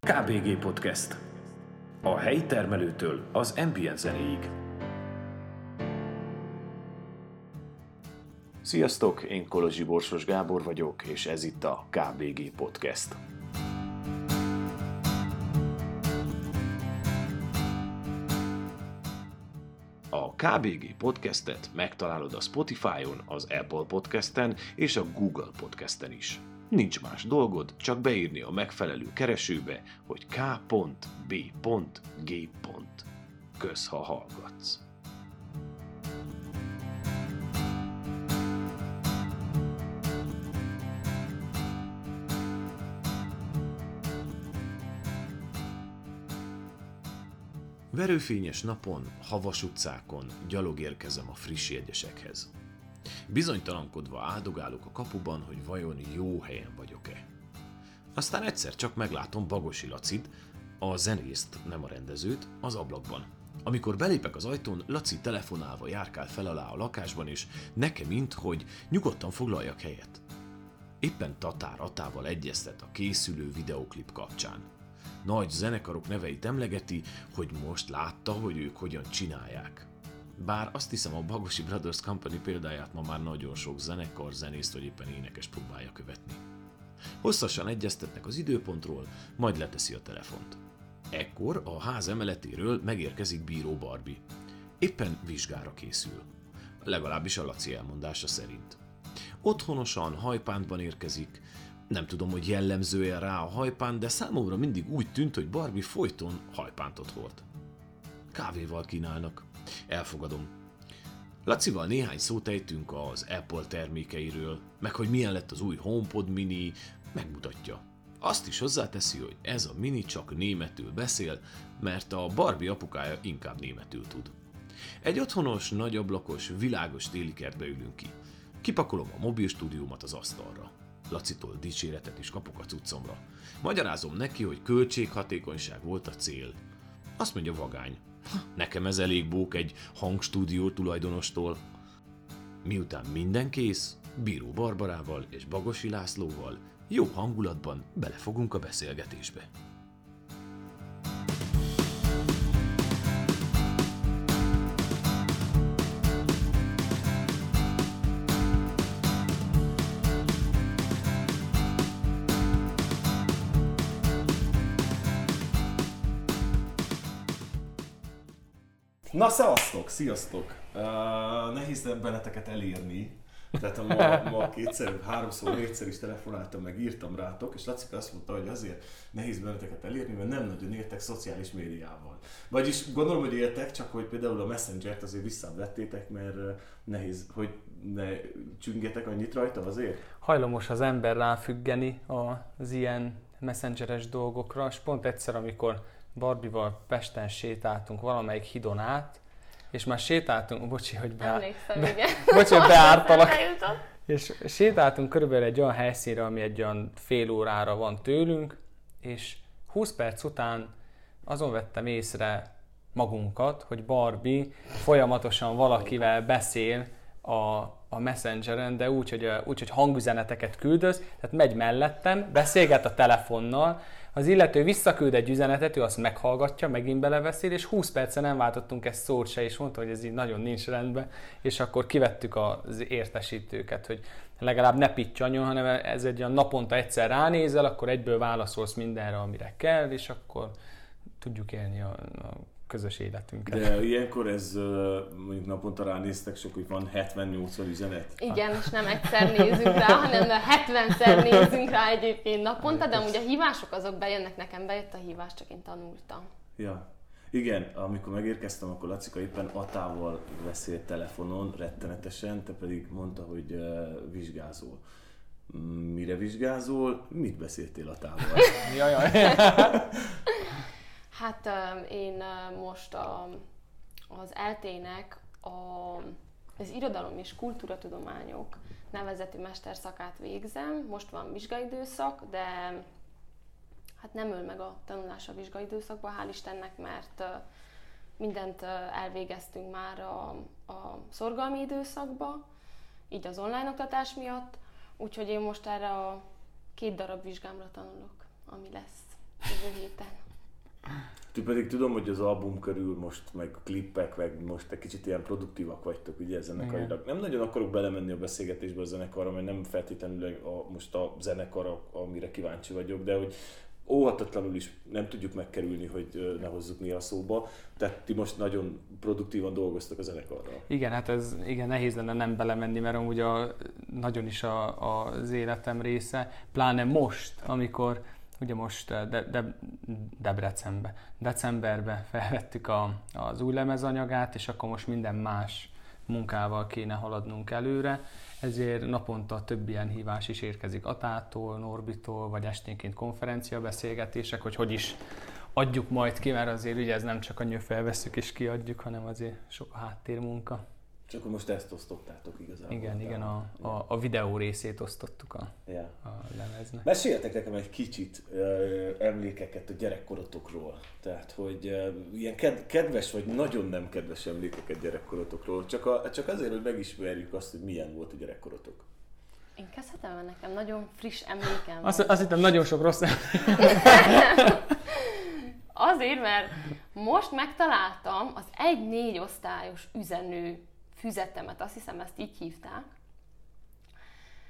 KBG Podcast. A helyi termelőtől az ambient zenéig. Sziasztok, én Kolozsi Borsos Gábor vagyok, és ez itt a KBG Podcast. KBG Podcastet megtalálod a Spotify-on, az Apple Podcasten és a Google Podcasten is. Nincs más dolgod, csak beírni a megfelelő keresőbe, hogy k.b.g. Kösz, ha hallgatsz. Verőfényes napon, havas utcákon gyalog érkezem a friss jegyesekhez. Bizonytalankodva áldogálok a kapuban, hogy vajon jó helyen vagyok-e. Aztán egyszer csak meglátom Bagosi Lacit, a zenészt, nem a rendezőt, az ablakban. Amikor belépek az ajtón, Laci telefonálva járkál fel alá a lakásban, és nekem mint, hogy nyugodtan foglaljak helyet. Éppen Tatár Atával egyeztet a készülő videoklip kapcsán. Nagy zenekarok neveit emlegeti, hogy most látta, hogy ők hogyan csinálják. Bár azt hiszem a Bagosi Brothers Company példáját ma már nagyon sok zenekar, zenészt vagy éppen énekes próbálja követni. Hosszasan egyeztetnek az időpontról, majd leteszi a telefont. Ekkor a ház emeletéről megérkezik Bíró Barbie. Éppen vizsgára készül. Legalábbis a Laci elmondása szerint. Otthonosan, hajpántban érkezik, nem tudom, hogy jellemzője rá a hajpánt, de számomra mindig úgy tűnt, hogy Barbie folyton hajpántot volt. Kávéval kínálnak. Elfogadom. Lacival néhány szót ejtünk az Apple termékeiről, meg hogy milyen lett az új HomePod mini, megmutatja. Azt is hozzáteszi, hogy ez a mini csak németül beszél, mert a Barbie apukája inkább németül tud. Egy otthonos, nagyablakos, világos téli kertbe ülünk ki. Kipakolom a mobil stúdiómat az asztalra. Lacitól dicséretet is kapok a cuccomra. Magyarázom neki, hogy költséghatékonyság volt a cél. Azt mondja vagány, Nekem ez elég bók egy hangstúdió tulajdonostól. Miután minden kész, Bíró Barbarával és Bagosi Lászlóval jó hangulatban belefogunk a beszélgetésbe. Na, szevasztok, sziasztok! Uh, nehéz benneteket elérni, tehát ma, ma kétszer, háromszor, négyszer is telefonáltam, meg írtam rátok, és Laci azt mondta, hogy azért nehéz benneteket elérni, mert nem nagyon értek szociális médiával. Vagyis gondolom, hogy értek, csak hogy például a Messenger-t azért visszavettétek, mert nehéz, hogy ne csüngetek annyit rajta azért? Hajlamos az ember ráfüggeni az ilyen messengeres dolgokra, és pont egyszer, amikor Barbival Pesten sétáltunk valamelyik hidon át, és már sétáltunk, bocsi, hogy be, Emlékszem, be, igen. bocsi, hogy beártalak, és sétáltunk körülbelül egy olyan helyszínre, ami egy olyan fél órára van tőlünk, és 20 perc után azon vettem észre magunkat, hogy Barbie folyamatosan valakivel beszél a, a Messengeren, de úgy, hogy, úgy, hogy hangüzeneteket küldöz, tehát megy mellettem, beszélget a telefonnal, az illető visszaküld egy üzenetet, ő azt meghallgatja, megint belebeszél, és 20 perce nem váltottunk ezt szót se, és mondta, hogy ez így nagyon nincs rendben, és akkor kivettük az értesítőket, hogy legalább ne pittyanjon, hanem ez egy olyan naponta egyszer ránézel, akkor egyből válaszolsz mindenre, amire kell, és akkor tudjuk élni a, a közös életünket. De ilyenkor ez mondjuk naponta ránéztek sok, hogy van 70-80 üzenet? Igen, és nem egyszer nézünk rá, hanem 70-szer nézünk rá egyébként naponta, de amúgy a hívások azok bejönnek, nekem bejött a hívás, csak én tanultam. Ja. Igen, amikor megérkeztem, akkor Lacika éppen Atával beszélt telefonon, rettenetesen, te pedig mondta, hogy uh, vizsgázol. Mire vizsgázol? Mit beszéltél Atával? Jajaj. Hát én most a, az eltének a, az irodalom és kultúratudományok nevezeti mesterszakát végzem. Most van vizsgaidőszak, de hát nem öl meg a tanulás a vizsgaidőszakban, hál' Istennek, mert mindent elvégeztünk már a, a szorgalmi időszakba, így az online oktatás miatt, úgyhogy én most erre a két darab vizsgámra tanulok, ami lesz jövő héten. Pedig tudom, hogy az album körül most, meg klippek, meg most egy kicsit ilyen produktívak vagytok, ugye zenekarilag. Nem nagyon akarok belemenni a beszélgetésbe a zenekarra, mert nem feltétlenül a, most a zenekar, amire kíváncsi vagyok, de hogy óhatatlanul is nem tudjuk megkerülni, hogy ne hozzuk mi a szóba. Tehát ti most nagyon produktívan dolgoztak a zenekarral. Igen, hát ez igen, nehéz lenne nem belemenni, mert amúgy a, nagyon is a, a, az életem része, pláne most, amikor ugye most eh, de, de, Debrecenbe, decemberben felvettük a, az új lemezanyagát, és akkor most minden más munkával kéne haladnunk előre, ezért naponta több ilyen hívás is érkezik Atától, Norbitól, vagy esténként konferencia beszélgetések, hogy hogy is adjuk majd ki, mert azért ugye ez nem csak a felveszük és kiadjuk, hanem azért sok a háttérmunka. Csak akkor most ezt osztottátok igazából. Igen, Tehát- igen, a, a, a videó részét osztottuk a, Ja. a lemeznek. Meséljetek nekem egy kicsit ö, emlékeket a gyerekkorotokról. Tehát, hogy ö, ilyen ked- kedves vagy nagyon nem kedves emlékeket gyerekkorotokról. Csak, a, csak azért, hogy megismerjük azt, hogy milyen volt a gyerekkoratok. Én kezdhetem, mert nekem nagyon friss emlékem. Azt, azt hittem nagyon sok rossz Azért, mert most megtaláltam az 1-4 osztályos üzenő füzetemet, azt hiszem ezt így hívták.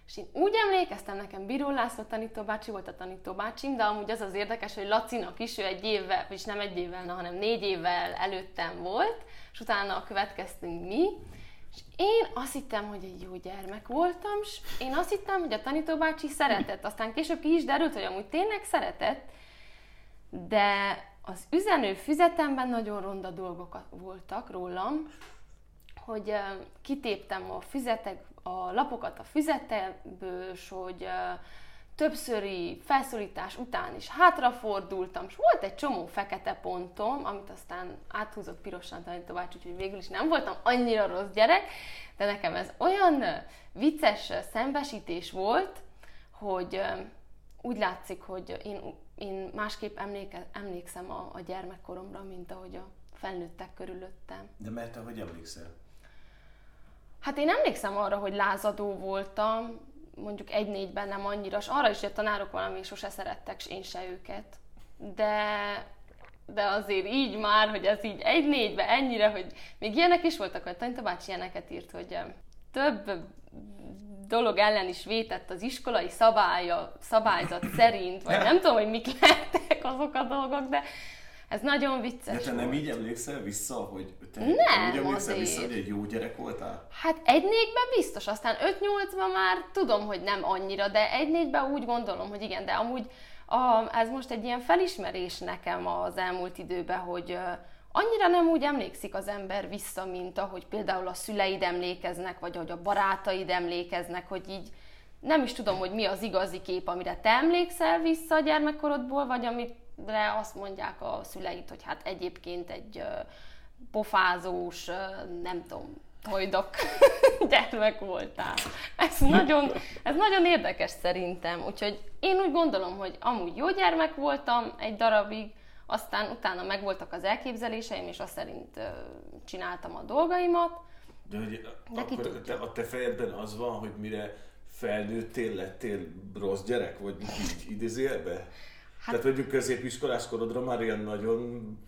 És én úgy emlékeztem, nekem Bíró László tanítóbácsi volt a tanítóbácsim, de amúgy az az érdekes, hogy Lacinak is ő egy évvel, és nem egy évvel, na, hanem négy évvel előttem volt, és utána következtünk mi, és én azt hittem, hogy egy jó gyermek voltam, és én azt hittem, hogy a tanítóbácsi szeretett. Aztán később ki is derült, hogy amúgy tényleg szeretett, de az üzenő füzetemben nagyon ronda dolgok voltak rólam, hogy kitéptem a füzetek, a lapokat a füzetemből, és hogy többszöri felszólítás után is hátrafordultam, és volt egy csomó fekete pontom, amit aztán áthúzott pirosan tanítóbács, úgyhogy végül is nem voltam annyira rossz gyerek, de nekem ez olyan vicces szembesítés volt, hogy úgy látszik, hogy én, én másképp emléke, emlékszem a, a gyermekkoromra, mint ahogy a felnőttek körülöttem. De mert te hogy emlékszel? Hát én emlékszem arra, hogy lázadó voltam, mondjuk egy-négyben nem annyira, és arra is, hogy a tanárok valami sose szerettek, és én se őket. De, de azért így már, hogy ez így egy-négyben ennyire, hogy még ilyenek is voltak, hogy a tanítóbácsi ilyeneket írt, hogy több dolog ellen is vétett az iskolai szabálya, szabályzat szerint, vagy nem tudom, hogy mik lehettek azok a dolgok, de ez nagyon De vicces te nem volt. így emlékszel vissza, hogy te, Nem, úgy emlékszel azért. vissza, hogy egy jó gyerek voltál? Hát egy négyben biztos, aztán 5-8-ban már tudom, hogy nem annyira, de egy négyben úgy gondolom, hogy igen, de amúgy a, ez most egy ilyen felismerés nekem az elmúlt időben, hogy annyira nem úgy emlékszik az ember vissza, mint ahogy például a szüleid emlékeznek, vagy ahogy a barátaid emlékeznek, hogy így nem is tudom, hogy mi az igazi kép, amire te emlékszel vissza a gyermekkorodból, vagy amire azt mondják a szüleid, hogy hát egyébként egy pofázós, nem tudom, tojdok gyermek voltál. Ez nagyon, ez nagyon érdekes szerintem. Úgyhogy én úgy gondolom, hogy amúgy jó gyermek voltam egy darabig, aztán utána megvoltak az elképzeléseim, és azt szerint csináltam a dolgaimat. De, hogy De akkor te, a te fejedben az van, hogy mire felnőttél, lettél rossz gyerek, vagy így idézélbe? Hát... Tehát mondjuk középiskolás korodra már ilyen nagyon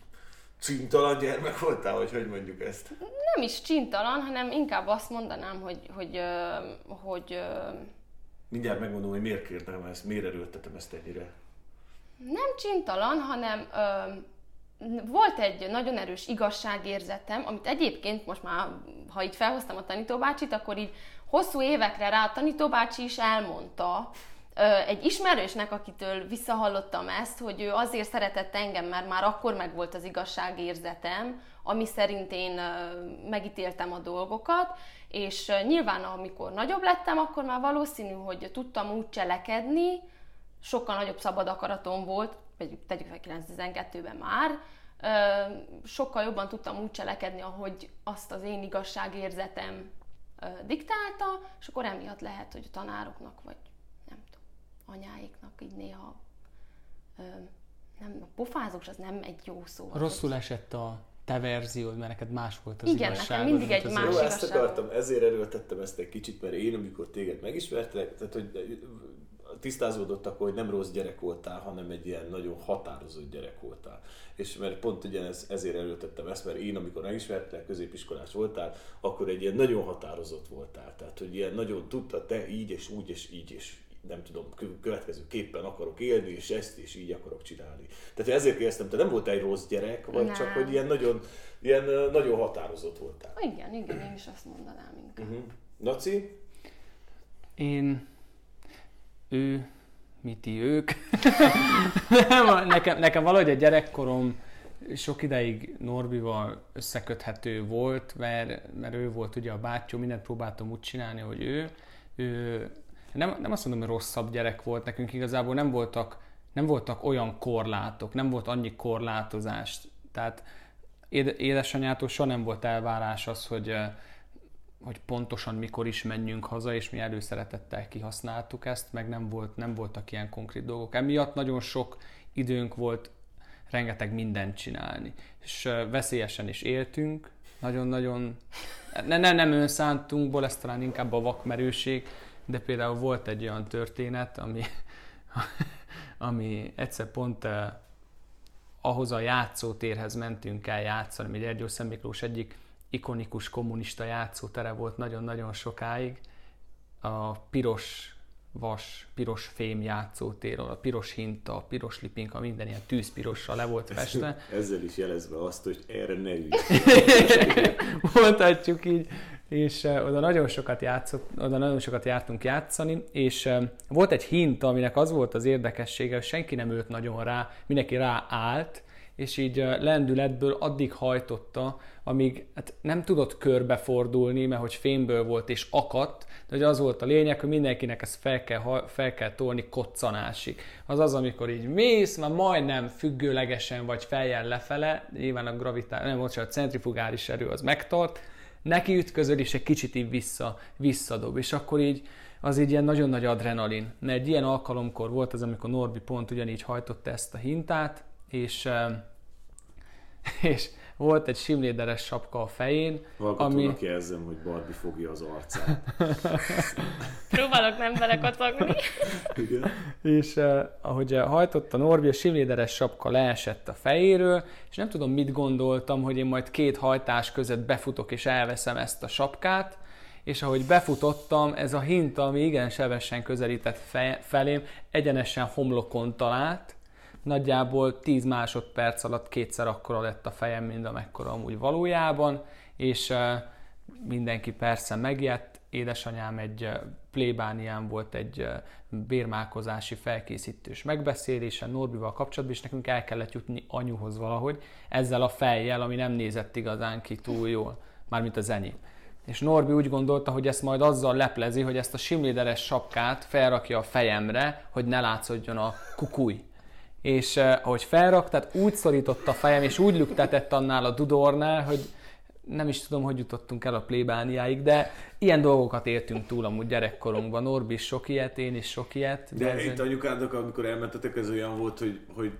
címtalan gyermek voltál, vagy hogy mondjuk ezt? Nem is csintalan, hanem inkább azt mondanám, hogy, hogy, hogy ö, Mindjárt megmondom, hogy miért kértem ezt, miért erőltetem ezt ennyire. nem csintalan, hanem ö, volt egy nagyon erős igazságérzetem, amit egyébként most már, ha így felhoztam a tanítóbácsit, akkor így hosszú évekre rá a tanítóbácsi is elmondta, egy ismerősnek, akitől visszahallottam ezt, hogy ő azért szeretett engem, mert már akkor megvolt az igazságérzetem, ami szerint én megítéltem a dolgokat, és nyilván amikor nagyobb lettem, akkor már valószínű, hogy tudtam úgy cselekedni, sokkal nagyobb szabad akaratom volt, tegyük fel 9-12-ben már, sokkal jobban tudtam úgy cselekedni, ahogy azt az én igazságérzetem diktálta, és akkor emiatt lehet, hogy a tanároknak, vagy anyáiknak így néha ö, nem, a pofázós az nem egy jó szó. az Rosszul esett a te verziód, mert neked más volt az Igen, igazságod. nekem mindig egy az másik Jó, ezt akartam, ezért erőltettem ezt egy kicsit, mert én, amikor téged megismertelek, tehát hogy tisztázódott akkor, hogy nem rossz gyerek voltál, hanem egy ilyen nagyon határozott gyerek voltál. És mert pont ugye ez, ezért erőltettem ezt, mert én, amikor megismertelek, középiskolás voltál, akkor egy ilyen nagyon határozott voltál. Tehát, hogy ilyen nagyon tudta, te így és úgy és így és nem tudom, kö- következőképpen akarok élni, és ezt és így akarok csinálni. Tehát ezért kérdeztem, te nem voltál egy rossz gyerek, vagy Nem. csak, hogy ilyen nagyon, ilyen nagyon határozott voltál. Igen, igen, én is azt mondanám inkább. Uh-huh. Naci? Én, ő, miti ők. nem, nekem, nekem valahogy a gyerekkorom sok ideig Norbival összeköthető volt, mert, mert ő volt ugye a bátyó, mindent próbáltam úgy csinálni, hogy ő. ő nem, nem azt mondom, hogy rosszabb gyerek volt, nekünk igazából nem voltak, nem voltak olyan korlátok, nem volt annyi korlátozás. Tehát éd- édesanyától soha nem volt elvárás az, hogy, hogy pontosan mikor is menjünk haza, és mi előszeretettel kihasználtuk ezt, meg nem, volt, nem voltak ilyen konkrét dolgok. Emiatt nagyon sok időnk volt rengeteg mindent csinálni. És veszélyesen is éltünk, nagyon-nagyon, ne, ne, nem önszántunkból, ez talán inkább a vakmerőség, de például volt egy olyan történet, ami, ami egyszer pont uh, ahhoz a játszótérhez mentünk el játszani, ami Gyergyó Szentmiklós egyik ikonikus kommunista játszótere volt nagyon-nagyon sokáig, a piros vas, piros fém játszótér, a piros hinta, a piros lipinka, minden ilyen tűzpirossal le volt festve. Ezzel is jelezve azt, hogy erre ne ülj. mondhatjuk így, és oda nagyon sokat játszott, oda nagyon sokat jártunk játszani, és volt egy hint, aminek az volt az érdekessége, hogy senki nem ült nagyon rá, mindenki rá állt, és így lendületből addig hajtotta, amíg hát nem tudott körbefordulni, mert hogy fémből volt és akadt, de hogy az volt a lényeg, hogy mindenkinek ezt fel kell, fel kell tolni koccanásig. Az az, amikor így mész, már majdnem függőlegesen vagy fejjel lefele, nyilván a gravitá, nem, bocsánat, a centrifugális erő az megtart, neki ütközöd, és egy kicsit így vissza, visszadob, és akkor így az így ilyen nagyon nagy adrenalin. Mert egy ilyen alkalomkor volt az, amikor Norbi pont ugyanígy hajtotta ezt a hintát, és, eh, és volt egy simléderes sapka a fején, Hallgatónak ami, jelzem, hogy Barbie fogja az arcát. Próbálok nem belekacagni. Igen. és eh, ahogy hajtotta Norbi, a simléderes sapka leesett a fejéről, és nem tudom, mit gondoltam, hogy én majd két hajtás között befutok és elveszem ezt a sapkát, és ahogy befutottam, ez a hinta, ami igen sebesen közelített fe- felém, egyenesen homlokon talált, nagyjából 10 másodperc alatt kétszer akkora lett a fejem, mint amekkora amúgy valójában, és mindenki persze megijedt, édesanyám egy plébánián volt egy bérmálkozási felkészítős megbeszélésen Norbival kapcsolatban, és nekünk el kellett jutni anyuhoz valahogy, ezzel a fejjel, ami nem nézett igazán ki túl jól, mármint az enyém. És Norbi úgy gondolta, hogy ezt majd azzal leplezi, hogy ezt a simléderes sapkát felrakja a fejemre, hogy ne látszódjon a kukuj. És eh, ahogy felrak, tehát úgy szorította a fejem, és úgy lüktetett annál a dudornál, hogy nem is tudom, hogy jutottunk el a plébániáig, de ilyen dolgokat éltünk túl amúgy gyerekkorunkban. Norbi is sok ilyet, én is sok ilyet. De ez itt anyukádnak, amikor elmentetek, ez olyan volt, hogy, hogy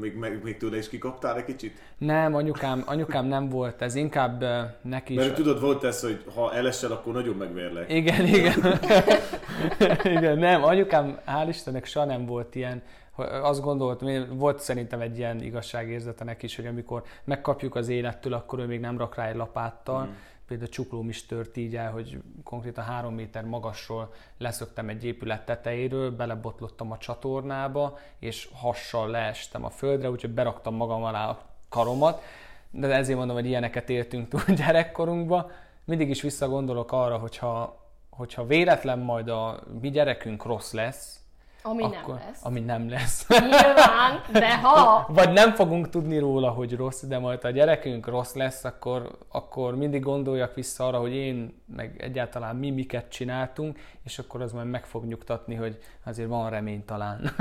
még, még, még tőle is kikaptál egy kicsit? Nem, anyukám, anyukám nem volt ez, inkább eh, neki is... Mert tudod, volt ez, hogy ha elesel, akkor nagyon megverlek. Igen, igen. igen, nem, anyukám hál' Istennek soha nem volt ilyen. Azt gondoltam, én- volt szerintem egy ilyen igazságérzete neki is, hogy amikor megkapjuk az élettől, akkor ő még nem rak rá egy lapáttal. Mm. Például csuklóm is tört így el, hogy konkrétan három méter magasról leszöktem egy épület tetejéről, belebotlottam a csatornába, és hassal leestem a földre, úgyhogy beraktam magam alá a karomat. De ezért mondom, hogy ilyeneket éltünk túl gyerekkorunkba. Mindig is visszagondolok arra, hogyha, hogyha véletlen majd a mi gyerekünk rossz lesz, Ami akkor, nem lesz. ami nem lesz. Nyilván, de ha! Vagy nem fogunk tudni róla, hogy rossz, de majd a gyerekünk rossz lesz, akkor, akkor mindig gondoljak vissza arra, hogy én, meg egyáltalán mi miket csináltunk, és akkor az majd meg fog nyugtatni, hogy azért van remény talán.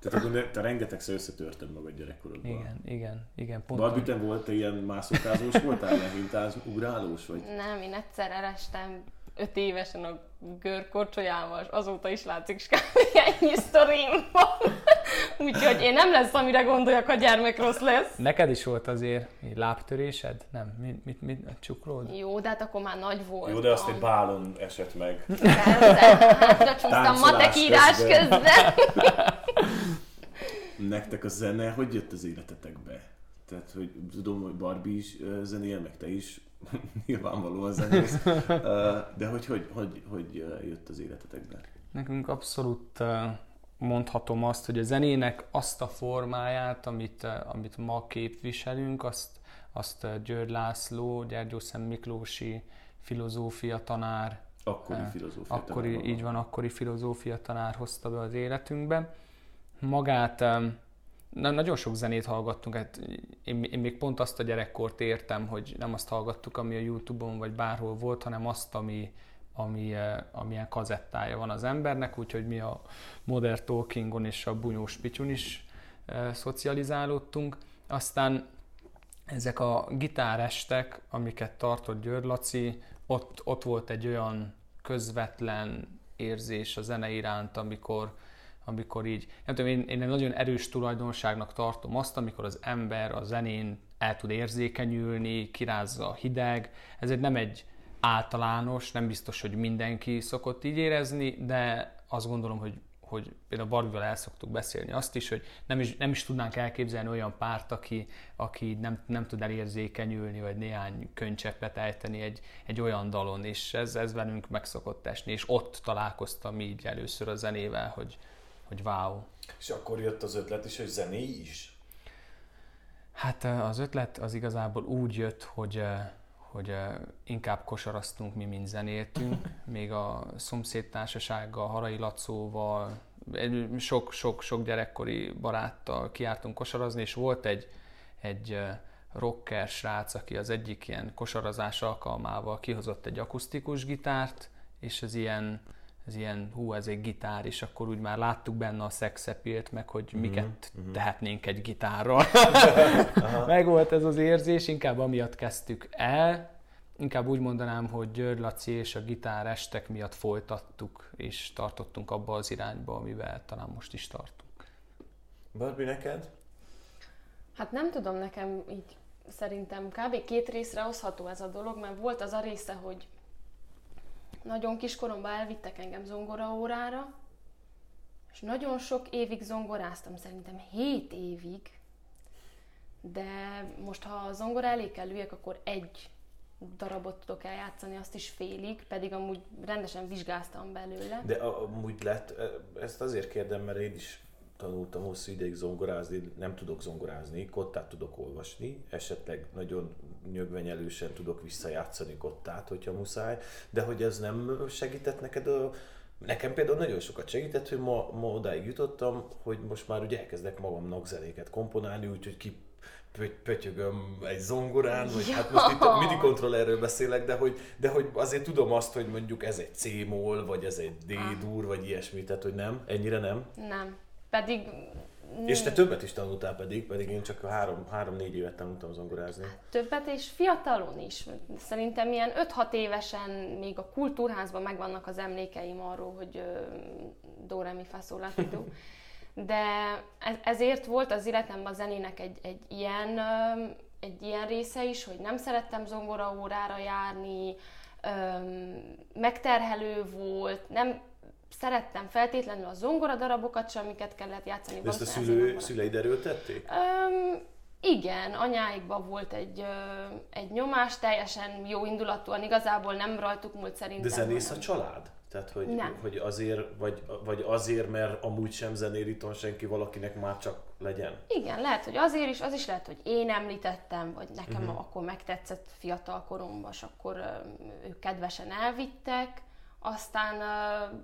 Tehát akkor te rengetegszer összetörted magad gyerekkorodban. igen, igen, igen, pont. Barbie, te volt te ilyen mászókázós voltál, ilyen hintás, ugrálós vagy? Nem, én egyszer elestem öt évesen a görkorcsolyával, és azóta is látszik, és ennyi sztorim van. Úgyhogy én nem lesz, amire gondoljak, ha gyermek rossz lesz. Neked is volt azért lábtörésed? Nem? Mit, mit, mit a csuklód? Jó, de hát akkor már nagy volt. Jó, de azt egy bálon esett meg. Persze, hátra csúsztam Táncolás matekírás közben. közben. Nektek a zene hogy jött az életetekbe? Tehát, hogy tudom, hogy Barbie is zenél, meg te is nyilvánvalóan zenész. Ö, De hogy hogy, hogy, hogy jött az életetekbe? Nekünk abszolút mondhatom azt, hogy a zenének azt a formáját, amit, amit ma képviselünk, azt, azt György László, Gyergyó Szent Miklósi filozófia tanár, Akkori filozófia. akkori, tanár így van, akkori filozófia tanár hozta be az életünkbe. Magát, na, nagyon sok zenét hallgattunk, hát én, én még pont azt a gyerekkort értem, hogy nem azt hallgattuk, ami a Youtube-on vagy bárhol volt, hanem azt, ami, ami, eh, amilyen kazettája van az embernek, úgyhogy mi a Modern Talkingon és a Bunyós Pityun is eh, szocializálódtunk. Aztán ezek a gitárestek, amiket tartott György Laci, ott, ott volt egy olyan közvetlen érzés a zene iránt, amikor, amikor így, nem tudom, én, én egy nagyon erős tulajdonságnak tartom azt, amikor az ember a zenén el tud érzékenyülni, kirázza a hideg. Ez egy nem egy általános, nem biztos, hogy mindenki szokott így érezni, de azt gondolom, hogy hogy például Barbival el szoktuk beszélni azt is, hogy nem is, nem is tudnánk elképzelni olyan párt, aki, aki nem, nem tud elérzékenyülni, vagy néhány könycseppet ejteni egy, egy olyan dalon, és ez, ez velünk meg szokott esni, és ott találkoztam így először a zenével, hogy, hogy wow. És akkor jött az ötlet is, hogy zené is? Hát az ötlet az igazából úgy jött, hogy, hogy inkább kosaraztunk mi, mint zenéltünk. Még a szomszédtársasággal, Harai Lacóval, egy- sok, sok, sok gyerekkori baráttal kiártunk kosarazni, és volt egy, egy rocker srác, aki az egyik ilyen kosarazás alkalmával kihozott egy akusztikus gitárt, és ez ilyen, ez ilyen, hú, ez egy gitár, és akkor úgy már láttuk benne a szexepilt, meg hogy miket tehetnénk egy gitárral. Meg volt ez az érzés, inkább amiatt kezdtük el, inkább úgy mondanám, hogy György Laci és a gitár estek miatt folytattuk, és tartottunk abba az irányba, amivel talán most is tartunk. Barbie, neked? Hát nem tudom, nekem így szerintem kb. két részre hozható ez a dolog, mert volt az a része, hogy nagyon kiskoromban elvittek engem zongoraórára, és nagyon sok évig zongoráztam, szerintem 7 évig, de most ha a zongora elé kell üljek, akkor egy darabot tudok eljátszani, azt is félig, pedig amúgy rendesen vizsgáztam belőle. De amúgy lett, ezt azért kérdem, mert én is tanultam hosszú ideig zongorázni, nem tudok zongorázni, kottát tudok olvasni, esetleg nagyon nyögvenyelősen tudok visszajátszani kottát, hogyha muszáj, de hogy ez nem segített neked a Nekem például nagyon sokat segített, hogy ma, ma odáig jutottam, hogy most már ugye elkezdek magamnak zenéket komponálni, úgyhogy ki pöty- pötyögöm egy zongorán, vagy hát most itt a MIDI kontrollerről beszélek, de hogy, de hogy azért tudom azt, hogy mondjuk ez egy C-moll, vagy ez egy D-dur, vagy ilyesmi, tehát hogy nem, ennyire nem. Nem. Pedig És te többet is tanultál pedig, pedig én csak három, három-négy évet tanultam zongorázni. többet, és fiatalon is. Szerintem ilyen 5-6 évesen még a kultúrházban megvannak az emlékeim arról, hogy ö, do, re, mi, fa, sol, la, ti, do. De ez- ezért volt az életemben a zenének egy, egy, ilyen, egy ilyen része is, hogy nem szerettem zongora órára járni, öm, megterhelő volt, nem szerettem feltétlenül a zongora darabokat sem, amiket kellett játszani. De ezt a szülő, szüleid erőltették? Öm, igen, anyáikban volt egy, ö, egy nyomás, teljesen jó indulatúan, igazából nem rajtuk múlt szerintem. De zenész a család? Tehát, hogy, Nem. hogy azért, vagy, vagy azért, mert amúgy sem zenél itthon senki, valakinek már csak legyen? Igen, lehet, hogy azért is, az is lehet, hogy én említettem, vagy nekem uh-huh. akkor megtetszett fiatal koromban, és akkor ö, ők kedvesen elvittek. Aztán, ö,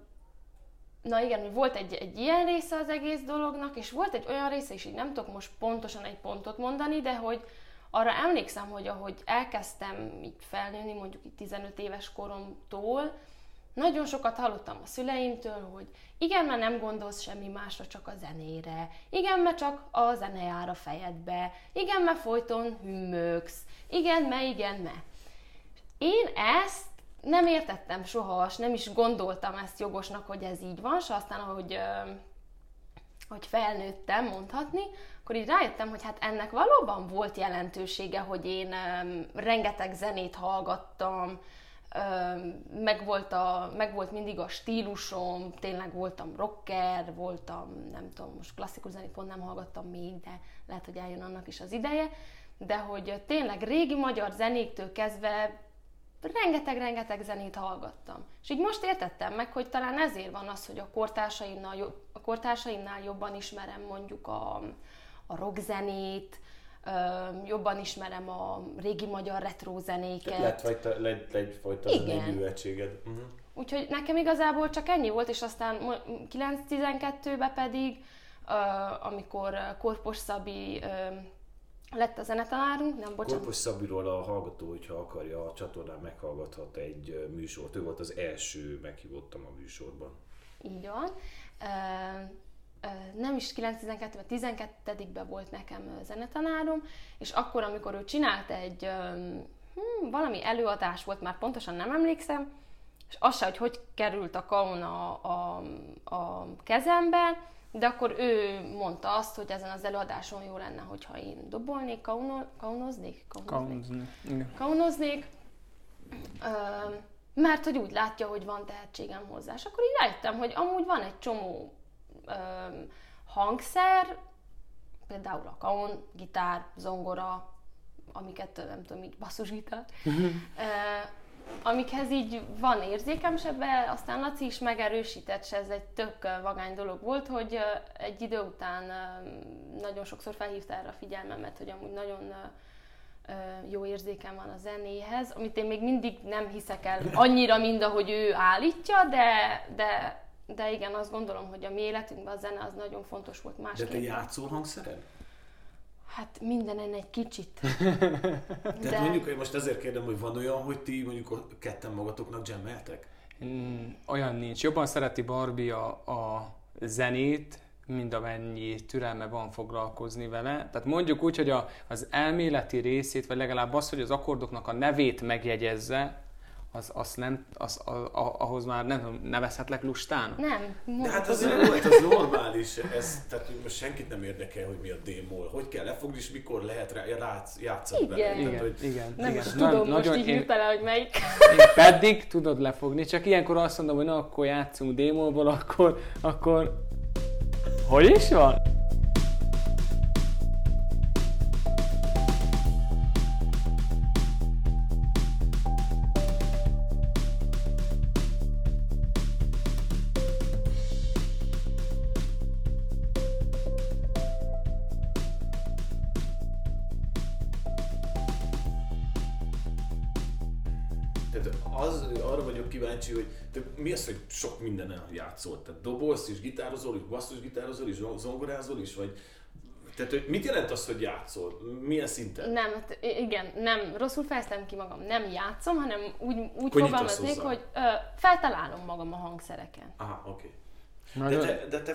na igen, volt egy, egy ilyen része az egész dolognak, és volt egy olyan része is, így nem tudok most pontosan egy pontot mondani, de hogy arra emlékszem, hogy ahogy elkezdtem így felnőni, mondjuk itt 15 éves koromtól, nagyon sokat hallottam a szüleimtől, hogy igen, mert nem gondolsz semmi másra, csak a zenére. Igen, mert csak a zene jár a fejedbe. Igen, mert folyton hümmögsz. Igen, mert igen, mert. Én ezt nem értettem soha, és nem is gondoltam ezt jogosnak, hogy ez így van, és aztán, ahogy hogy felnőttem, mondhatni, akkor így rájöttem, hogy hát ennek valóban volt jelentősége, hogy én rengeteg zenét hallgattam, meg, volt a, meg volt mindig a stílusom, tényleg voltam rocker, voltam, nem tudom, most klasszikus zenét pont nem hallgattam még, de lehet, hogy eljön annak is az ideje, de hogy tényleg régi magyar zenéktől kezdve rengeteg-rengeteg zenét hallgattam. És így most értettem meg, hogy talán ezért van az, hogy a kortársaimnál, a kortársaimnál jobban ismerem mondjuk a, a rockzenét, jobban ismerem a régi magyar retro zenéket. Lett, fajta, lett egyfajta zeneművetséged. Uh-huh. Úgyhogy nekem igazából csak ennyi volt, és aztán 9-12-ben pedig, amikor Korpos Szabi lett a zenetanárunk, nem bocsánat. Korpos Szabiról a hallgató, hogyha akarja, a csatornán meghallgathat egy műsort. Ő volt az első, meghívottam a műsorban. Így van. Nem is 9-12-ben, 12-ben volt nekem zenetanárom, és akkor, amikor ő csinált egy hmm, valami előadás volt, már pontosan nem emlékszem, és az se, hogy hogy került a kaun a, a, a kezembe, de akkor ő mondta azt, hogy ezen az előadáson jó lenne, hogyha én dobolnék, kauno, kaunoznék? Kaunoznék. Kaunoznék. mert hogy úgy látja, hogy van tehetségem hozzá. És akkor így rájöttem, hogy amúgy van egy csomó ö, hangszer, például a kaun, gitár, zongora, amiket nem tudom, így basszusgitár, amikhez így van érzékem sebbe, aztán Laci is megerősített, és ez egy tök vagány dolog volt, hogy egy idő után nagyon sokszor felhívta erre a figyelmemet, hogy amúgy nagyon jó érzékem van a zenéhez, amit én még mindig nem hiszek el annyira, mint ahogy ő állítja, de, de, de igen, azt gondolom, hogy a mi életünkben a zene az nagyon fontos volt másképp. De te játszol hangszeren? Hát mindenen egy kicsit. Tehát De... mondjuk, én most ezért kérdem, hogy van olyan, hogy ti mondjuk ketten magatoknak jammeltek? Mm, olyan nincs. Jobban szereti Barbie a, a zenét, mint amennyi türelme van foglalkozni vele. Tehát mondjuk úgy, hogy a, az elméleti részét, vagy legalább az, hogy az akkordoknak a nevét megjegyezze, az, az nem, az, a, a, ahhoz már nem nevezhetlek lustán? Nem. De hát az, az, az normális, ez, tehát most senkit nem érdekel, hogy mi a démol, hogy kell lefogni, és mikor lehet rá, rá játszani igen. vele. Igen, tehát, hogy igen, nem igen. tudom Na, most így hirtelen, hogy melyik. Én pedig tudod lefogni, csak ilyenkor azt mondom, hogy na akkor játszunk démolból, akkor, akkor hogy is van? Játszol? Tehát dobolsz és gitározol, és basszus gitározol, és zongorázol is, vagy tehát, hogy mit jelent az, hogy játszol? Milyen szinten? Nem, hát igen, nem, rosszul fejeztem ki magam. Nem játszom, hanem úgy, úgy fogalmaznék, hogy ö, feltalálom magam a hangszereken. Aha, oké. Okay. De te, de te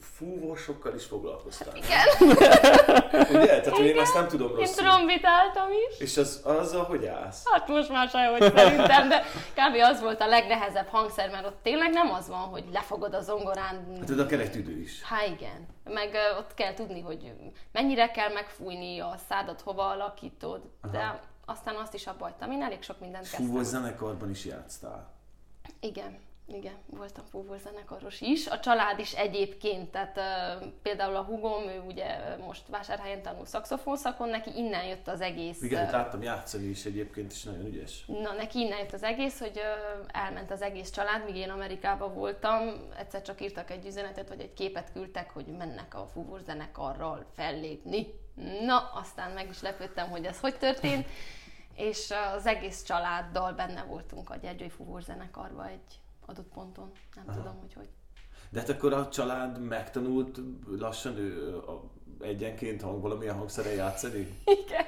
fúvósokkal is foglalkoztál. Igen. Ugye? Tehát Igen. én ezt nem tudom rosszul. Én trombitáltam is. És az, azzal hogy állsz? Hát most már hogy szerintem, de kb. az volt a legnehezebb hangszer, mert ott tényleg nem az van, hogy lefogod a zongorán. Hát oda kell egy tüdő is. Hát igen. Meg ott kell tudni, hogy mennyire kell megfújni a szádat, hova alakítod. Aha. De aztán azt is abba hagytam. Én elég sok mindent kezdtem. Fúvós zenekarban is játsztál. Igen. Igen, voltam fúvózenekaros is. A család is egyébként, tehát uh, például a hugom, ő ugye most vásárhelyen tanul szakszofonszakon, neki innen jött az egész. Igen, uh, láttam játszani is egyébként, és nagyon ügyes. Na, neki innen jött az egész, hogy uh, elment az egész család, míg én Amerikában voltam, egyszer csak írtak egy üzenetet, vagy egy képet küldtek, hogy mennek a fúvós zenekarral fellépni. Na, aztán meg is lepődtem, hogy ez hogy történt. és az egész családdal benne voltunk a Gyergyői Fúvós zenekarba egy adott ponton. Nem Aha. tudom, hogy hogy. De hát akkor a család megtanult lassan ő a, egyenként hang, valamilyen hangszere játszani? Igen.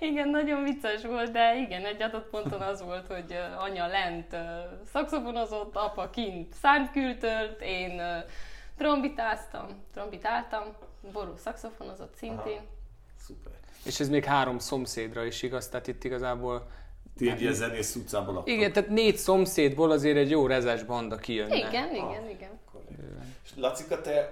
igen, nagyon vicces volt, de igen, egy adott ponton az volt, hogy anya lent szakszofonozott, apa kint szántkültölt, én trombitáztam, trombitáltam, Ború szakszofonozott szintén. Aha. Szuper. És ez még három szomszédra is igaz, tehát itt igazából ti egy ilyen zenész utcában laktok. Igen, tehát négy szomszédból azért egy jó rezes banda kijönne. Igen, igen, ah, igen. És Lacika, te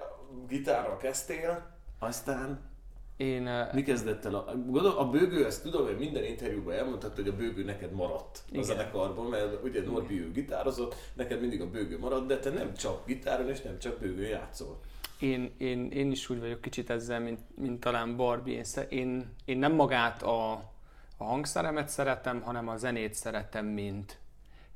gitárral kezdtél, aztán Én, mi kezdett el? A, gondolom, a bőgő, ezt tudom, hogy minden interjúban elmondtad, hogy a bőgő neked maradt Igen. a zenekarban, mert ugye Norbi ő gitározott, neked mindig a bőgő maradt, de te nem csak gitáron és nem csak bőgőn játszol. én, én, én is úgy vagyok kicsit ezzel, mint, mint talán Barbie. Én, én, én nem magát a, a hangszeremet szeretem, hanem a zenét szeretem, mint,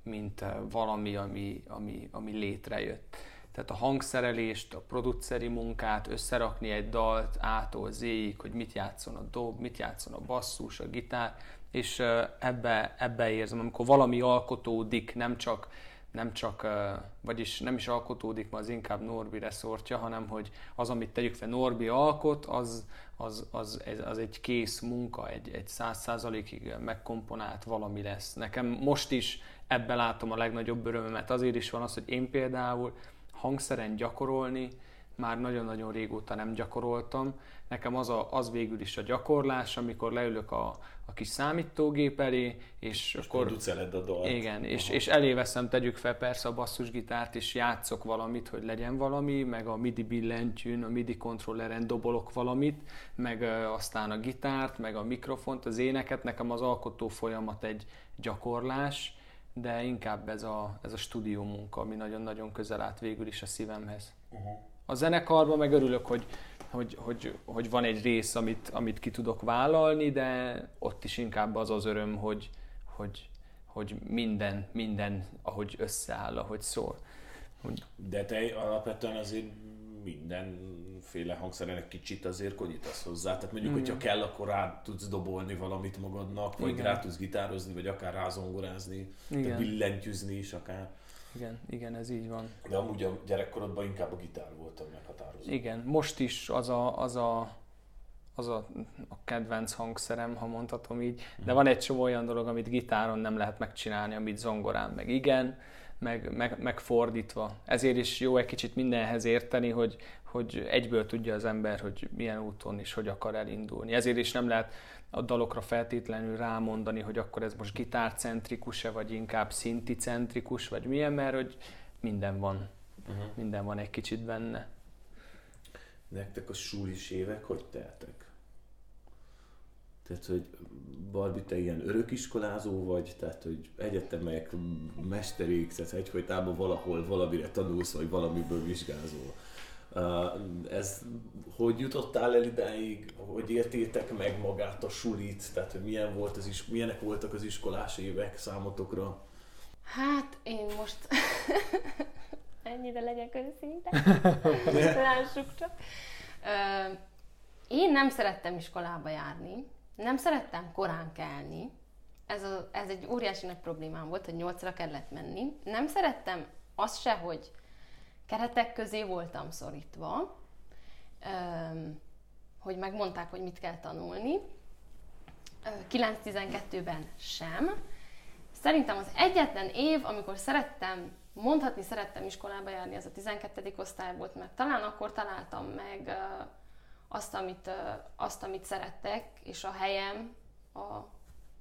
mint eh, valami, ami, ami, ami létrejött. Tehát a hangszerelést, a produceri munkát, összerakni egy dalt A-tól Z-ig, hogy mit játszon a dob, mit játszon a basszus, a gitár, és eh, ebbe, ebbe érzem, amikor valami alkotódik, nem csak nem csak, vagyis nem is alkotódik, mert az inkább Norbi reszortja, hanem hogy az, amit tegyük fel Norbi alkot, az, az, az, az egy kész munka, egy, egy száz százalékig megkomponált valami lesz. Nekem most is ebben látom a legnagyobb örömömet. Azért is van az, hogy én például hangszeren gyakorolni már nagyon-nagyon régóta nem gyakoroltam. Nekem az, a, az végül is a gyakorlás, amikor leülök a, a kis számítógép elé, és, és akkor... A dalt. Igen, és, és eléveszem, tegyük fel persze a basszusgitárt, és játszok valamit, hogy legyen valami, meg a MIDI billentyűn, a MIDI kontrolleren dobolok valamit, meg aztán a gitárt, meg a mikrofont, az éneket. Nekem az alkotó folyamat egy gyakorlás, de inkább ez a, ez a stúdió munka, ami nagyon-nagyon közel állt végül is a szívemhez. A zenekarban meg örülök, hogy, hogy, hogy, hogy van egy rész, amit, amit ki tudok vállalni, de ott is inkább az az öröm, hogy, hogy, hogy minden, minden, ahogy összeáll, ahogy szól. De te alapvetően azért mindenféle hangszerének kicsit azért konyítasz hozzá. Tehát mondjuk, hogyha kell, akkor rá tudsz dobolni valamit magadnak, vagy Igen. rá tudsz gitározni, vagy akár rázongorázni, billentyűzni is akár. Igen, igen, ez így van. De amúgy a gyerekkorodban inkább a gitár volt a meghatározó. Igen, most is az a, az a, az a, a kedvenc hangszerem, ha mondhatom így, de van egy csomó olyan dolog, amit gitáron nem lehet megcsinálni, amit zongorán meg igen, meg, meg, meg fordítva. Ezért is jó egy kicsit mindenhez érteni, hogy, hogy egyből tudja az ember, hogy milyen úton és hogy akar elindulni. Ezért is nem lehet a dalokra feltétlenül rámondani, hogy akkor ez most gitárcentrikus-e, vagy inkább szinticentrikus, vagy milyen, mert hogy minden van. Uh-huh. Minden van egy kicsit benne. Nektek a sulis évek hogy teltek? Tehát, hogy Barbi, te ilyen örökiskolázó vagy, tehát, hogy egyetemek, mesterék, tehát egyfolytában valahol valamire tanulsz, vagy valamiből vizsgázol. Ez hogy jutottál el idáig, hogy értétek meg magát a sulit, tehát hogy milyen volt az is, milyenek voltak az iskolás évek számotokra? Hát én most ennyire legyek őszinte, lássuk csak. Én nem szerettem iskolába járni, nem szerettem korán kelni, ez, a, ez egy óriási nagy problémám volt, hogy nyolcra kellett menni. Nem szerettem azt se, hogy keretek közé voltam szorítva, hogy megmondták, hogy mit kell tanulni. Ö, 9-12-ben sem. Szerintem az egyetlen év, amikor szerettem, mondhatni szerettem iskolába járni, az a 12. osztály volt, mert talán akkor találtam meg azt, amit, azt, amit szerettek, és a helyem, a,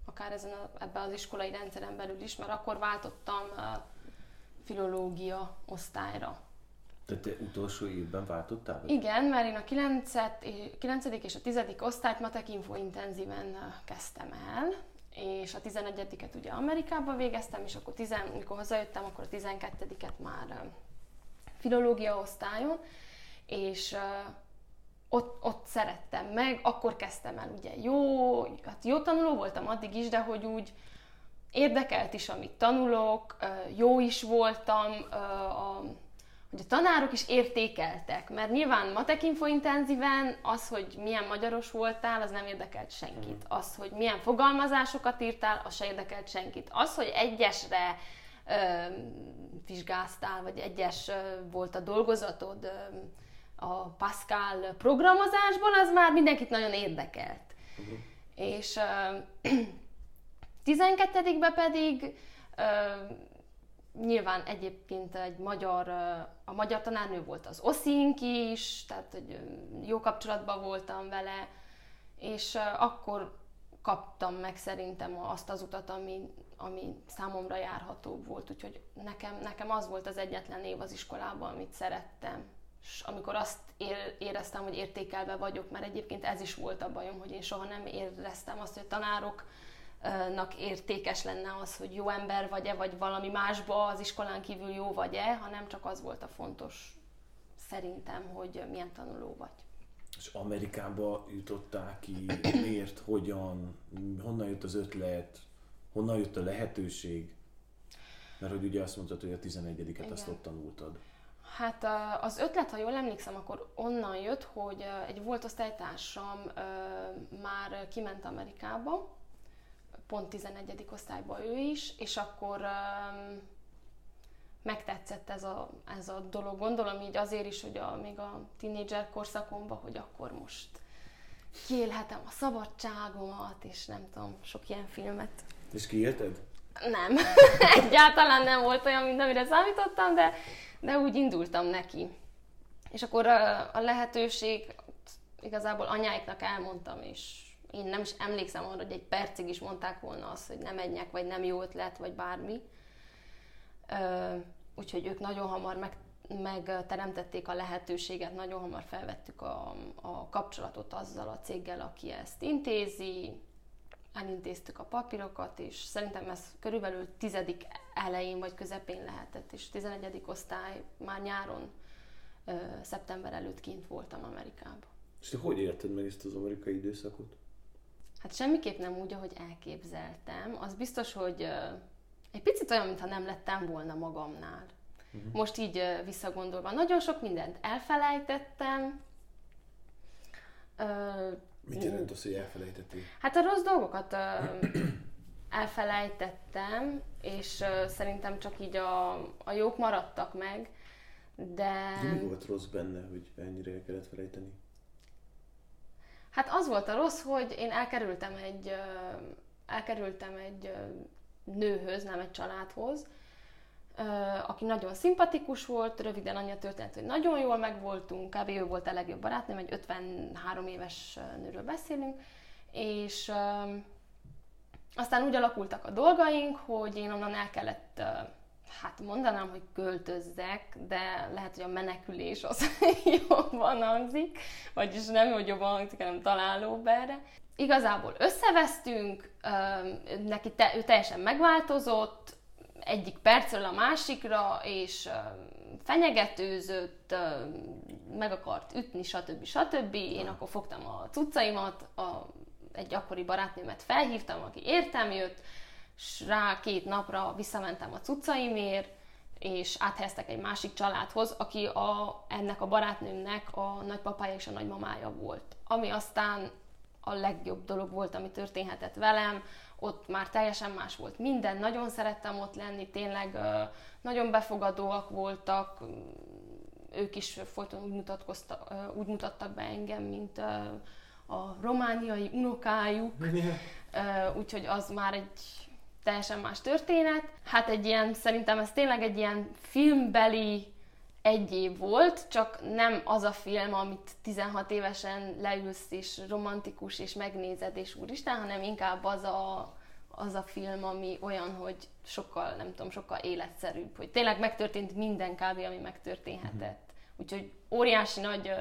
akár ezen a, ebben az iskolai rendszeren belül is, mert akkor váltottam filológia osztályra. Tehát te utolsó évben váltottál? Igen, mert én a 9. 9. és a 10. osztályt matek info intenzíven ö, kezdtem el, és a 11-et ugye Amerikában végeztem, és akkor 10, amikor hazajöttem, akkor a 12-et már filológia osztályon, és ott, ott szerettem meg, akkor kezdtem el ugye jó, hát jó tanuló voltam addig is, de hogy úgy érdekelt is, amit tanulok, jó is voltam, a, hogy a tanárok is értékeltek, mert nyilván matekinfo intenzíven az, hogy milyen magyaros voltál, az nem érdekelt senkit. Az, hogy milyen fogalmazásokat írtál, az se érdekelt senkit. Az, hogy egyesre ö, vizsgáztál, vagy egyes ö, volt a dolgozatod ö, a Pascal programozásból, az már mindenkit nagyon érdekelt. Uh-huh. És ö, 12-ben pedig ö, nyilván egyébként egy magyar, a magyar tanárnő volt az Oszink is, tehát hogy jó kapcsolatban voltam vele, és akkor kaptam meg szerintem azt az utat, ami, ami számomra járható volt, úgyhogy nekem, nekem az volt az egyetlen év az iskolában, amit szerettem. és amikor azt éreztem, hogy értékelve vagyok, mert egyébként ez is volt a bajom, hogy én soha nem éreztem azt, hogy tanároknak értékes lenne az, hogy jó ember vagy-e, vagy valami másba az iskolán kívül jó vagy-e, hanem csak az volt a fontos szerintem, hogy milyen tanuló vagy. És Amerikába jutottál ki, miért, hogyan, honnan jött az ötlet, honnan jött a lehetőség? Mert hogy ugye azt mondtad, hogy a 11-et azt ott tanultad. Hát az ötlet, ha jól emlékszem, akkor onnan jött, hogy egy volt osztálytársam már kiment Amerikába, pont 11. osztályba ő is, és akkor megtetszett ez a, ez a dolog. Gondolom így azért is, hogy a, még a tínédzser korszakomban, hogy akkor most kiélhetem a szabadságomat, és nem tudom, sok ilyen filmet. És kiélted? Nem. Egyáltalán nem volt olyan, mint amire számítottam, de, de úgy indultam neki. És akkor a, a lehetőség, igazából anyáiknak elmondtam, és én nem is emlékszem arra, hogy egy percig is mondták volna azt, hogy nem menjek, vagy nem jó ötlet, vagy bármi. Úgyhogy ők nagyon hamar meg, megteremtették a lehetőséget, nagyon hamar felvettük a, a kapcsolatot azzal a céggel, aki ezt intézi, elintéztük a papírokat, és szerintem ez körülbelül tizedik elején vagy közepén lehetett, és 11. osztály már nyáron, szeptember előtt kint voltam Amerikában. És te hogy érted meg ezt az amerikai időszakot? Hát semmiképp nem úgy, ahogy elképzeltem. Az biztos, hogy egy picit olyan, mintha nem lettem volna magamnál. Uh-huh. Most így visszagondolva, nagyon sok mindent elfelejtettem. Mit jelent az, hogy elfelejtettél? Hát a rossz dolgokat elfelejtettem, és szerintem csak így a, a jók maradtak meg, de... De mi volt rossz benne, hogy ennyire el kellett felejteni? Hát az volt a rossz, hogy én elkerültem egy, elkerültem egy nőhöz, nem egy családhoz, aki nagyon szimpatikus volt, röviden annyi a történet, hogy nagyon jól megvoltunk, kb. ő volt a legjobb barátnőm, egy 53 éves nőről beszélünk, és aztán úgy alakultak a dolgaink, hogy én onnan el kellett, hát mondanám, hogy költözzek, de lehet, hogy a menekülés az jobban hangzik, vagyis nem, hogy jobban hangzik, hanem találóbb erre. Igazából összevesztünk, neki te, ő teljesen megváltozott, egyik percről a másikra, és fenyegetőzött, meg akart ütni, stb. stb. Én akkor fogtam a cuccaimat, a, egy akkori barátnőmet felhívtam, aki értem jött, és rá két napra visszamentem a cuccaimért, és áthelyeztek egy másik családhoz, aki a, ennek a barátnőmnek a nagypapája és a nagymamája volt. Ami aztán a legjobb dolog volt, ami történhetett velem, ott már teljesen más volt minden, nagyon szerettem ott lenni, tényleg nagyon befogadóak voltak, ők is folyton úgy, úgy mutattak be engem, mint a romániai unokájuk, úgyhogy az már egy teljesen más történet. Hát egy ilyen, szerintem ez tényleg egy ilyen filmbeli egy év volt, csak nem az a film, amit 16 évesen leülsz és romantikus és megnézed és úristen, hanem inkább az a, az a film, ami olyan, hogy sokkal, nem tudom, sokkal életszerűbb, hogy tényleg megtörtént minden kb. ami megtörténhetett. Uh-huh. Úgyhogy óriási nagy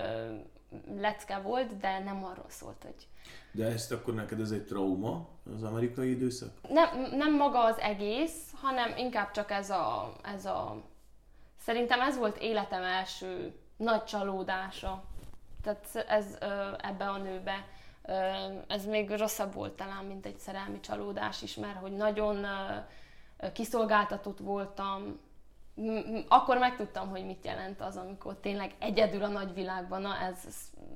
lecke volt, de nem arról szólt, hogy... De ezt akkor neked ez egy trauma, az amerikai időszak? Nem, nem maga az egész, hanem inkább csak ez a, ez a Szerintem ez volt életem első nagy csalódása. Tehát ez ebbe a nőbe. Ez még rosszabb volt talán, mint egy szerelmi csalódás is, mert hogy nagyon kiszolgáltatott voltam, akkor megtudtam, hogy mit jelent az, amikor tényleg egyedül a nagyvilágban, na ez,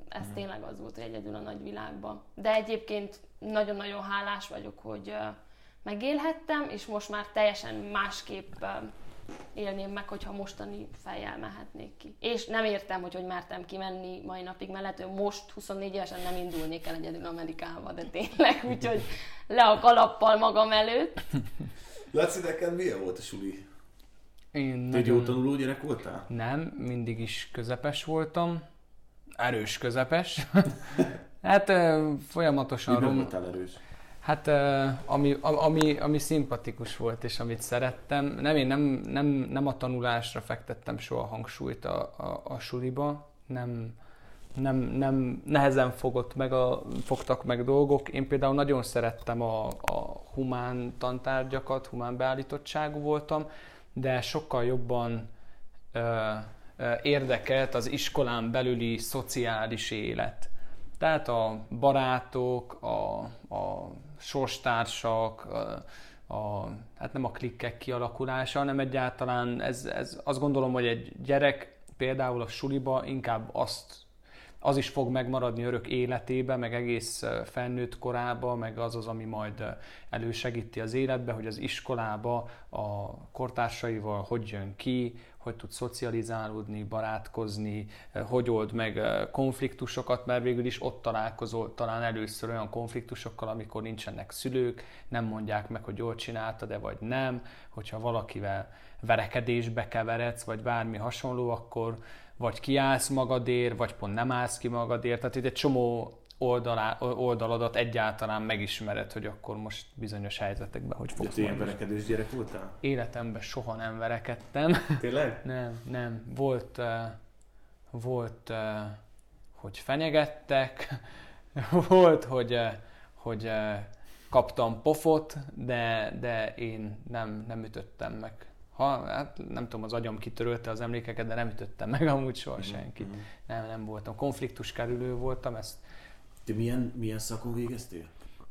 ez, mm. tényleg az volt, hogy egyedül a nagyvilágban. De egyébként nagyon-nagyon hálás vagyok, hogy megélhettem, és most már teljesen másképp élném meg, hogyha mostani fejjel mehetnék ki. És nem értem, hogy hogy mertem kimenni mai napig, mert lehet, hogy most 24 évesen nem indulnék el egyedül Amerikába, de tényleg, úgyhogy le a kalappal magam előtt. Laci, neked milyen volt a suli? Én Te nagyon... jó tanuló gyerek voltál? Nem, mindig is közepes voltam. Erős közepes. hát folyamatosan... Miben voltál erős? Hát ami, ami, ami szimpatikus volt, és amit szerettem, nem, én nem, nem, nem a tanulásra fektettem soha hangsúlyt a, a, a suliba, nem, nem, nem nehezen fogott meg a, fogtak meg dolgok. Én például nagyon szerettem a, a humán tantárgyakat, humán beállítottságú voltam, de sokkal jobban ö, ö, érdekelt az iskolán belüli szociális élet. Tehát a barátok, a, a sorstársak, a, a, hát nem a klikkek kialakulása, hanem egyáltalán ez, ez, azt gondolom, hogy egy gyerek például a suliba inkább azt az is fog megmaradni örök életébe, meg egész felnőtt korába, meg az az, ami majd elősegíti az életbe, hogy az iskolába a kortársaival hogy jön ki, hogy tud szocializálódni, barátkozni, hogy old meg konfliktusokat, mert végül is ott találkozol talán először olyan konfliktusokkal, amikor nincsenek szülők, nem mondják meg, hogy jól csináltad de vagy nem, hogyha valakivel verekedésbe keveredsz, vagy bármi hasonló, akkor vagy kiállsz magadért, vagy pont nem állsz ki magadért. Tehát itt egy csomó oldalá, oldaladat egyáltalán megismered, hogy akkor most bizonyos helyzetekben hogy fogsz De verekedős gyerek voltál? Életemben soha nem verekedtem. Tényleg? nem, nem. Volt, uh, volt uh, hogy fenyegettek, volt, hogy, uh, hogy uh, kaptam pofot, de, de én nem, nem ütöttem meg ha, hát nem tudom, az agyam kitörölte az emlékeket, de nem ütöttem meg amúgy soha mm-hmm. senkit. Mm-hmm. Nem, nem voltam. Konfliktus kerülő voltam, ezt... Te milyen, milyen szakon végeztél?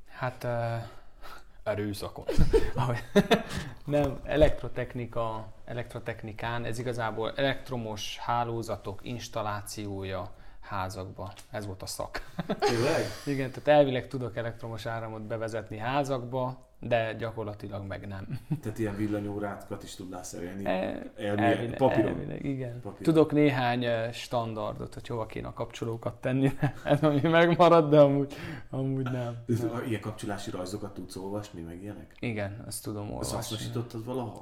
Hát uh, erőszakon. nem, elektrotechnika, elektrotechnikán, ez igazából elektromos hálózatok installációja házakba. Ez volt a szak. Tényleg? Igen, tehát elvileg tudok elektromos áramot bevezetni házakba, de gyakorlatilag meg nem. Tehát ilyen villanyórákat is tudnál szerelni? E, elvileg, papíron? Elvileg, igen. Papíron. Tudok néhány eh, standardot, hogy hova kéne a kapcsolókat tenni, ez ami megmarad, de amúgy, amúgy nem. nem. Ilyen kapcsolási rajzokat tudsz olvasni, meg ilyenek? Igen, ezt tudom olvasni. Azt hasznosítottad valahol?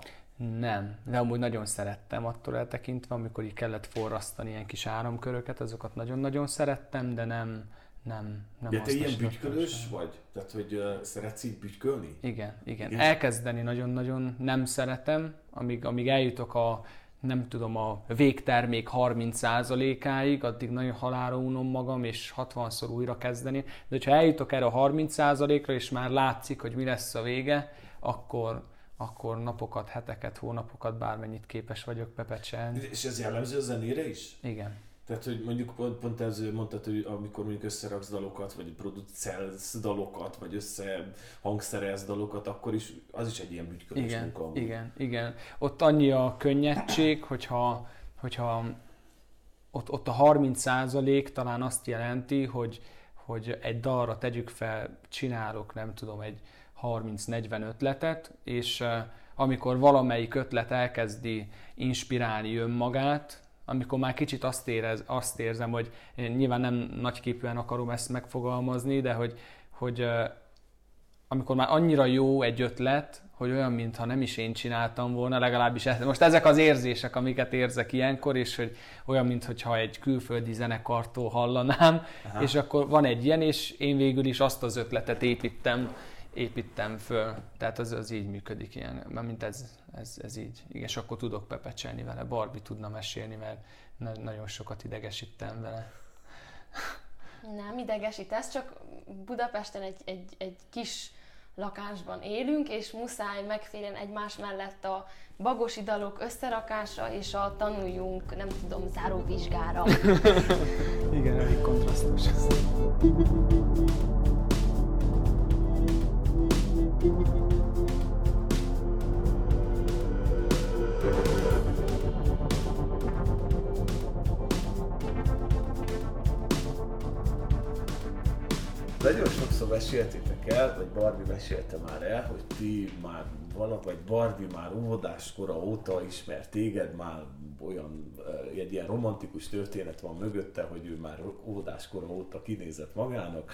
Nem, de amúgy nagyon szerettem attól eltekintve, amikor így kellett forrasztani ilyen kis áramköröket, azokat nagyon-nagyon szerettem, de nem, nem, nem De te ilyen bütykölős vagy? Tehát, hogy uh, szeretsz így bütykölni? Igen, igen, igen. Elkezdeni nagyon-nagyon nem szeretem, amíg, amíg eljutok a nem tudom, a végtermék 30%-áig, addig nagyon halára unom magam, és 60-szor újra kezdeni. De hogyha eljutok erre a 30%-ra, és már látszik, hogy mi lesz a vége, akkor, akkor napokat, heteket, hónapokat, bármennyit képes vagyok bepecselni. És ez jellemző a zenére is? Igen. Tehát, hogy mondjuk pont, pont ez mondtad, hogy amikor mondjuk összeraksz dalokat, vagy producelsz dalokat, vagy össze hangszerelsz dalokat, akkor is az is egy ilyen bütykölés igen, munka. Igen, igen. Ott annyi a könnyedség, hogyha, hogyha ott, ott a 30 százalék talán azt jelenti, hogy, hogy egy dalra tegyük fel, csinálok, nem tudom, egy 30-40 ötletet, és amikor valamelyik ötlet elkezdi inspirálni önmagát, amikor már kicsit azt, érez, azt érzem, hogy én nyilván nem nagyképűen akarom ezt megfogalmazni, de hogy, hogy amikor már annyira jó egy ötlet, hogy olyan, mintha nem is én csináltam volna, legalábbis ez, most ezek az érzések, amiket érzek ilyenkor, és hogy olyan, mintha egy külföldi zenekartól hallanám, Aha. és akkor van egy ilyen, és én végül is azt az ötletet építem, építem föl. Tehát az, az így működik ilyen, mint ez, ez, ez így. Igen, és akkor tudok pepecselni vele. Barbie tudna mesélni, mert nagyon sokat idegesítem vele. Nem idegesítesz, csak Budapesten egy, egy, egy kis lakásban élünk, és muszáj megférjen egymás mellett a bagosi dalok összerakása és a tanuljunk, nem tudom, záróvizsgára. Igen, elég kontrasztos. Nagyon sokszor meséltétek el, vagy Barbie mesélte már el, hogy ti már valami, vagy Barbie már óvodáskora óta ismer téged, már olyan, egy ilyen romantikus történet van mögötte, hogy ő már óvodáskora óta kinézett magának,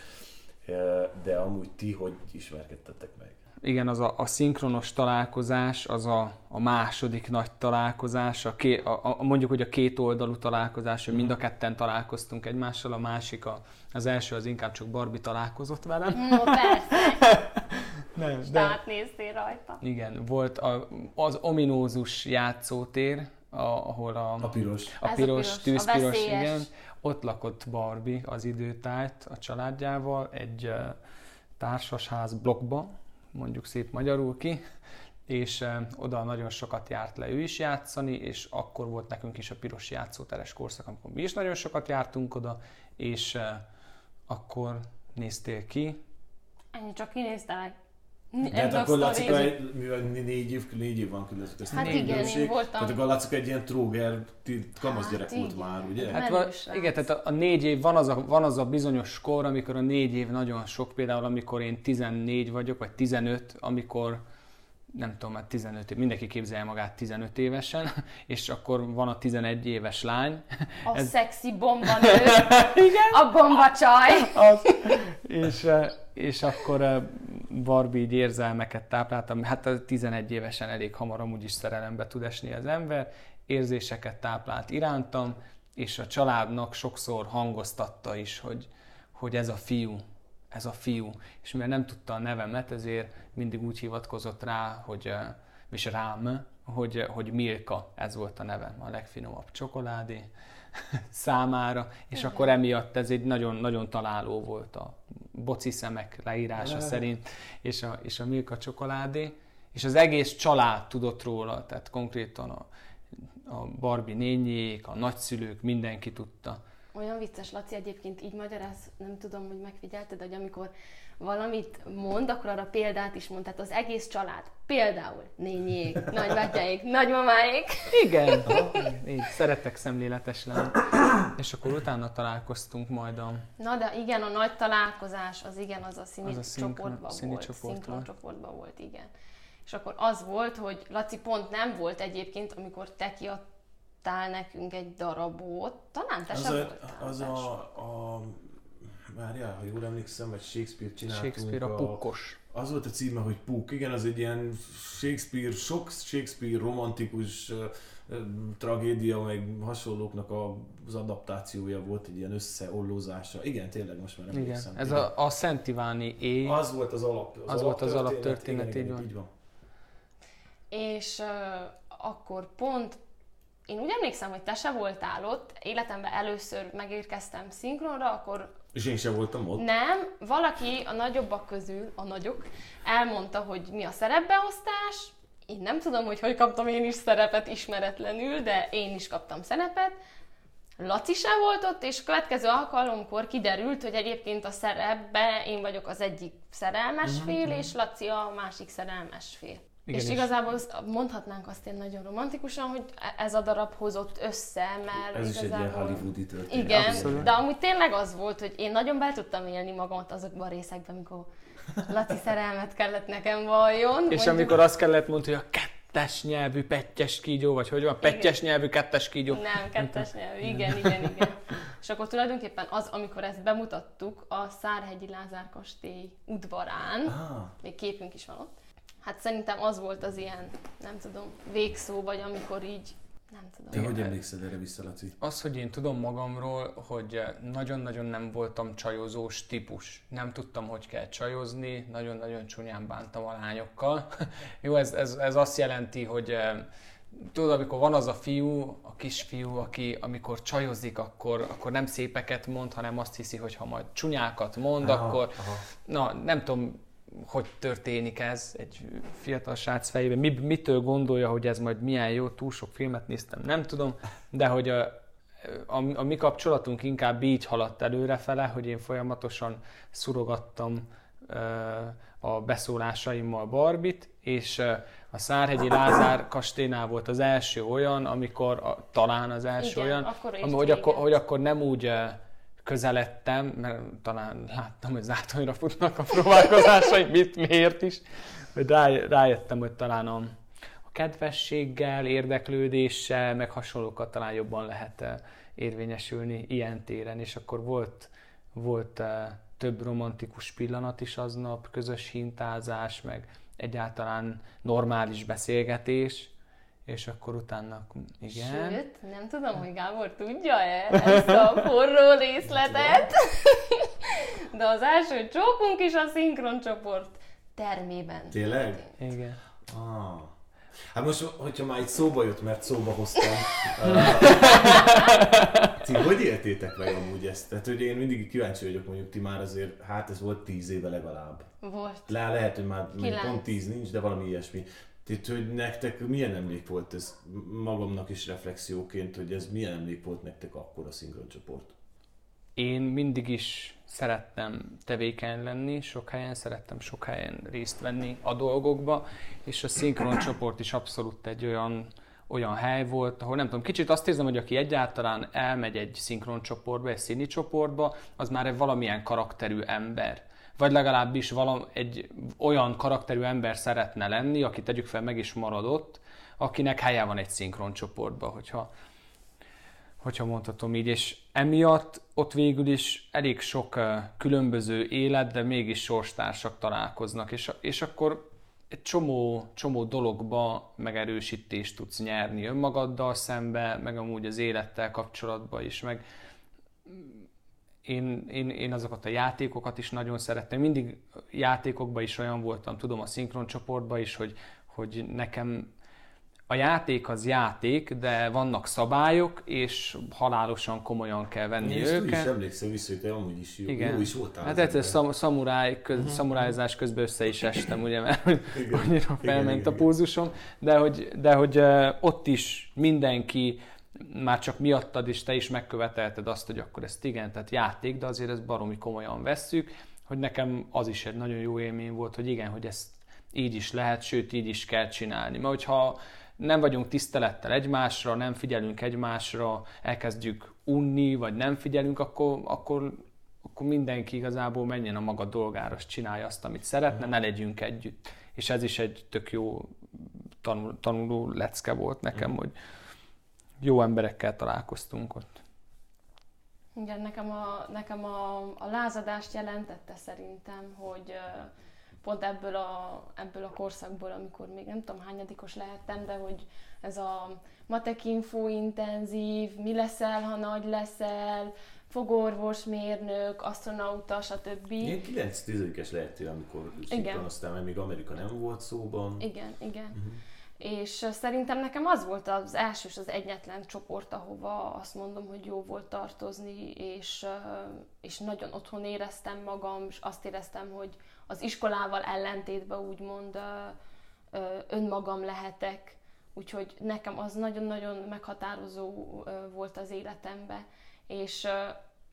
de amúgy ti hogy ismerkedtetek meg? igen, az a, a szinkronos találkozás, az a, a második nagy találkozás, a, ké, a, a, mondjuk, hogy a két oldalú találkozás, hogy mind a ketten találkoztunk egymással, a másik, a, az első az inkább csak Barbie találkozott velem. No, persze. Nem, De átnéztél rajta. Igen, volt a, az ominózus játszótér, a, ahol a, A piros. a Ez a piros, piros, a tűzpiros, veszélyes. igen. Ott lakott Barbie az időtájt a családjával egy társasház blokkba, mondjuk szép magyarul ki, és oda nagyon sokat járt le ő is játszani, és akkor volt nekünk is a piros játszóteres korszak, amikor mi is nagyon sokat jártunk oda, és akkor néztél ki. Ennyi, csak kinéztelek. De hát akkor látszik, hogy mivel négy év, négy év van között köztünk. Hát igen, én különbség, voltam- Tehát akkor látszik egy ilyen tróger, kamasz Hát gyerek volt igen. már, ugye? Hát Hát van, igen, tehát a, a négy év, van az, a, van az a bizonyos kor, amikor a négy év nagyon sok, például amikor én 14 vagyok, vagy 15, amikor nem tudom, hát 15 év, mindenki képzelje magát 15 évesen, és akkor van a 11 éves lány, A Ez- szexi bomba nő. Igen? A bomba csaj. az, és, és akkor Barbie így érzelmeket tápláltam. Hát a 11 évesen elég hamar amúgy is szerelembe tud esni az ember, érzéseket táplált irántam, és a családnak sokszor hangoztatta is, hogy, hogy ez a fiú, ez a fiú. És mivel nem tudta a nevemet, ezért mindig úgy hivatkozott rá, hogy, és rám, hogy, hogy Milka, ez volt a nevem, a legfinomabb csokoládé számára, és Igen. akkor emiatt ez egy nagyon, nagyon találó volt a boci szemek leírása szerint, és a, és a Milka csokoládé, és az egész család tudott róla, tehát konkrétan a, a Barbie nényék, a nagyszülők, mindenki tudta. Olyan vicces, Laci egyébként így magyaráz, nem tudom, hogy megfigyelted, hogy amikor valamit mond, akkor arra példát is mond. Tehát az egész család, például nényék, nagybátyáik, nagymamáik. Igen, így szeretek szemléletes lenni. És akkor utána találkoztunk majd a... Na de igen, a nagy találkozás, az igen, az a színi Az a szinkron- csoportban színi volt. csoportban volt, igen. És akkor az volt, hogy Laci pont nem volt egyébként, amikor te kiadtál nekünk egy darabot. Talán te Az sem a, voltál. az az a, a várjál, ha jól emlékszem, vagy Shakespeare csináltunk. Shakespeare a pukkos. Az volt a címe, hogy Puk. Igen, az egy ilyen Shakespeare, sok Shakespeare romantikus ö, tragédia, meg hasonlóknak a- az adaptációja volt, egy ilyen összeollózása. Igen, tényleg most már Igen, emlékszem. ez Igen. a, a Szent Iváni éj. Az volt az alap. Az volt az alaptörténet, alaptörténet, igen, így igen, van. Így van. És uh, akkor pont, én úgy emlékszem, hogy te se voltál ott, életemben először megérkeztem szinkronra, akkor És én sem voltam ott. nem, valaki a nagyobbak közül, a nagyok, elmondta, hogy mi a szerepbeosztás, én nem tudom, hogy hogy kaptam én is szerepet ismeretlenül, de én is kaptam szerepet. Laci sem volt ott, és következő alkalomkor kiderült, hogy egyébként a szerepbe én vagyok az egyik szerelmes fél, és Laci a másik szerelmes fél. Igen, és és- igazából mondhatnánk azt én nagyon romantikusan, hogy ez a darab hozott össze, mert Ez is egy ilyen igazából... hollywoodi történet. Igen, Abszolút. de amúgy tényleg az volt, hogy én nagyon be tudtam élni magamat azokban a részekben, amikor Laci szerelmet kellett nekem valljon. És mondjuk- amikor azt kellett mondani, hogy a kettes nyelvű pettyes kígyó, vagy hogy van, pettyes nyelvű kettes kígyó. Nem, kettes nyelvű, igen, igen, igen. És akkor tulajdonképpen az, amikor ezt bemutattuk a Szárhegyi Lázár kastély udvarán, Ah, még képünk is van ott, hát szerintem az volt az ilyen, nem tudom, végszó, vagy amikor így, nem tudom. te hogy emlékszel erre vissza, Laci? Az, hogy én tudom magamról, hogy nagyon-nagyon nem voltam csajozós típus. Nem tudtam, hogy kell csajozni, nagyon-nagyon csúnyán bántam a lányokkal. Jó, ez, ez, ez azt jelenti, hogy eh, tudod, amikor van az a fiú, a kisfiú, aki amikor csajozik, akkor, akkor nem szépeket mond, hanem azt hiszi, hogy ha majd csúnyákat mond, Aha, akkor aha. na, nem tudom, hogy történik ez egy fiatal srác fejében. Mi, mitől gondolja, hogy ez majd milyen jó, túl sok filmet néztem, nem tudom, de hogy a, a, a mi kapcsolatunk inkább így haladt előrefele, hogy én folyamatosan szurogattam ö, a beszólásaimmal Barbit, és ö, a Szárhegyi Lázár kastélynál volt az első olyan, amikor, a, talán az első Igen, olyan, akkor ami, hogy, akkor, hogy akkor nem úgy közeledtem, mert talán láttam, hogy zátonyra futnak a próbálkozásaim, mit, miért is, hogy rá, rájöttem, hogy talán a, a kedvességgel, érdeklődéssel, meg hasonlókat talán jobban lehet eh, érvényesülni ilyen téren, és akkor volt, volt eh, több romantikus pillanat is aznap, közös hintázás, meg egyáltalán normális beszélgetés, és akkor utána, igen. Sőt, nem tudom, hogy Gábor tudja-e ezt a forró részletet, de az első csókunk is a szinkron csoport termében. Tényleg? Igen. Ah. Hát most, hogyha már itt szóba jött, mert szóba hoztam. ti hogy éltétek meg amúgy ezt? Tehát, hogy én mindig kíváncsi vagyok, mondjuk ti már azért, hát ez volt tíz éve legalább. Volt. Le, lehet, hogy már Kilenc. pont tíz nincs, de valami ilyesmi. Tehát, hogy nektek milyen emlék volt ez magamnak is reflexióként, hogy ez milyen emlék volt nektek akkor a szinkroncsoport? Én mindig is szerettem tevékeny lenni, sok helyen szerettem sok helyen részt venni a dolgokba, és a szinkron csoport is abszolút egy olyan, olyan hely volt, ahol nem tudom, kicsit azt érzem, hogy aki egyáltalán elmegy egy szinkron csoportba, egy színi csoportba, az már egy valamilyen karakterű ember. Vagy legalábbis valam, egy olyan karakterű ember szeretne lenni, aki tegyük fel meg is maradott, akinek helye van egy szinkron csoportba, hogyha hogyha mondhatom így, és emiatt ott végül is elég sok különböző élet, de mégis sorstársak találkoznak, és, és akkor egy csomó, csomó dologba megerősítést tudsz nyerni önmagaddal szembe, meg amúgy az élettel kapcsolatban is, meg én, én, én azokat a játékokat is nagyon szerettem. Mindig játékokban is olyan voltam, tudom a szinkron csoportban is, hogy, hogy nekem a játék az játék, de vannak szabályok, és halálosan komolyan kell venni Én ezt úgy is őket. emlékszem vissza, hogy te amúgy is jó, Igen. jó is voltál. Hát egyszer szam, szamuráj, köz, szamurájzás közben össze is estem, ugye, mert Igen. annyira felment igen, a pulzusom, de hogy, de hogy ott is mindenki már csak miattad is te is megkövetelted azt, hogy akkor ezt igen, tehát játék, de azért ezt baromi komolyan vesszük, hogy nekem az is egy nagyon jó élmény volt, hogy igen, hogy ezt így is lehet, sőt így is kell csinálni. Mert hogyha nem vagyunk tisztelettel egymásra, nem figyelünk egymásra, elkezdjük unni, vagy nem figyelünk, akkor, akkor, akkor mindenki igazából menjen a maga dolgára, és csinálja azt, amit szeretne, ne legyünk együtt. És ez is egy tök jó tanul, tanuló lecke volt nekem, hogy jó emberekkel találkoztunk ott. Igen, nekem a, nekem a, a lázadást jelentette szerintem, hogy pont ebből a, ebből a korszakból, amikor még nem tudom hányadikos lehettem, de hogy ez a matek info intenzív, mi leszel, ha nagy leszel, fogorvos, mérnök, asztronauta, stb. Én 9-10-es lehettél, amikor szinkronoztál, mert még Amerika nem volt szóban. Igen, igen. Uh-huh. És szerintem nekem az volt az első és az egyetlen csoport, ahova azt mondom, hogy jó volt tartozni, és, és nagyon otthon éreztem magam, és azt éreztem, hogy az iskolával ellentétben úgymond önmagam lehetek, úgyhogy nekem az nagyon-nagyon meghatározó volt az életembe. És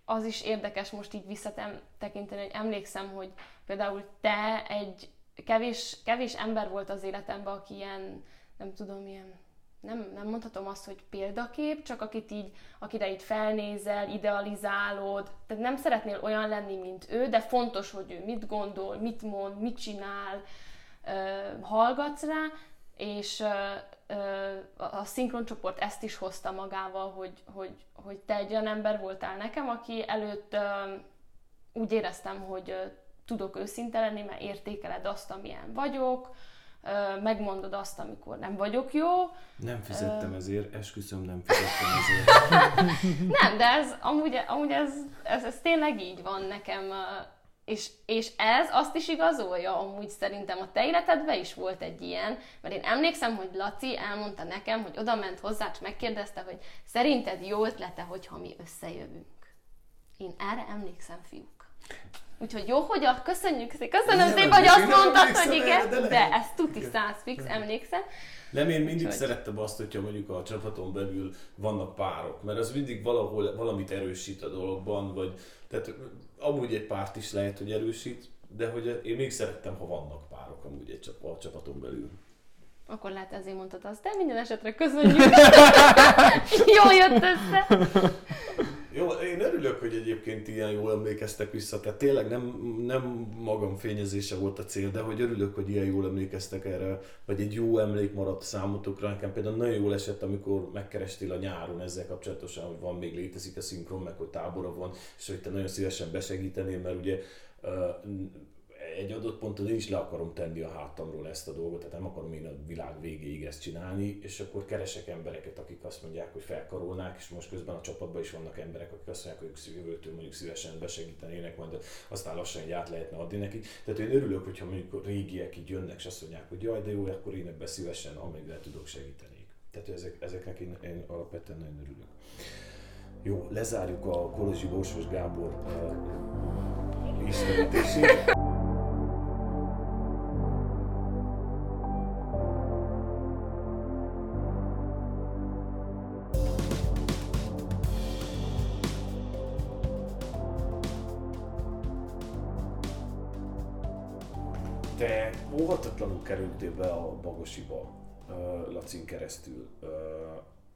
az is érdekes most így visszatekinteni, hogy emlékszem, hogy például te egy kevés, kevés ember volt az életemben, aki ilyen, nem tudom, ilyen, nem, nem mondhatom azt, hogy példakép, csak akit így, akire így felnézel, idealizálod, tehát nem szeretnél olyan lenni, mint ő, de fontos, hogy ő mit gondol, mit mond, mit csinál, hallgatsz rá, és a szinkroncsoport ezt is hozta magával, hogy, hogy, hogy te egy olyan ember voltál nekem, aki előtt úgy éreztem, hogy tudok őszinte lenni, mert értékeled azt, amilyen vagyok, megmondod azt, amikor nem vagyok jó. Nem fizettem ezért, esküszöm nem fizettem ezért. Nem, de ez amúgy, amúgy ez, ez, ez tényleg így van nekem, és, és ez azt is igazolja, amúgy szerintem a te életedben is volt egy ilyen, mert én emlékszem, hogy Laci elmondta nekem, hogy oda ment hozzá, és megkérdezte, hogy szerinted jó ötlete, hogyha mi összejövünk. Én erre emlékszem, fiúk. Úgyhogy jó, hogy a, köszönjük szépen, köszönöm szépen, hogy azt mondtad, hogy igen, de de, ez tuti száz fix, emlékszem. Nem, én mindig Úgyhogy- szerettem azt, hogyha mondjuk a csapaton belül vannak párok, mert az mindig valahol valamit erősít a dologban, vagy tehát amúgy egy párt is lehet, hogy erősít, de hogy én még szerettem, ha vannak párok amúgy egy csap, a csapaton belül. Akkor lehet ezért mondtad azt, de minden esetre köszönjük. Jó jött össze. Jó, én örülök, hogy egyébként ilyen jól emlékeztek vissza, tehát tényleg nem, nem magam fényezése volt a cél, de hogy örülök, hogy ilyen jól emlékeztek erre, vagy egy jó emlék maradt számotokra. Nekem például nagyon jól esett, amikor megkerestél a nyáron ezzel kapcsolatosan, hogy van még létezik a szinkron, meg hogy tábora van, és hogy te nagyon szívesen besegítenél, mert ugye egy adott ponton én is le akarom tenni a hátamról ezt a dolgot, tehát nem akarom én a világ végéig ezt csinálni, és akkor keresek embereket, akik azt mondják, hogy felkarolnák, és most közben a csapatban is vannak emberek, akik azt mondják, hogy szívőtől mondjuk szívesen besegítenének, majd aztán lassan egy át lehetne adni nekik. Tehát én örülök, hogyha mondjuk régiek így jönnek, és azt mondják, hogy jaj, de jó, akkor én ebben szívesen, ameddig tudok segíteni. Tehát ezek, ezeknek én, én alapvetően nagyon örülök. Jó, lezárjuk a Kolozsi Borsos Gábor uh. Kerültél a Bagosiba Lacin keresztül.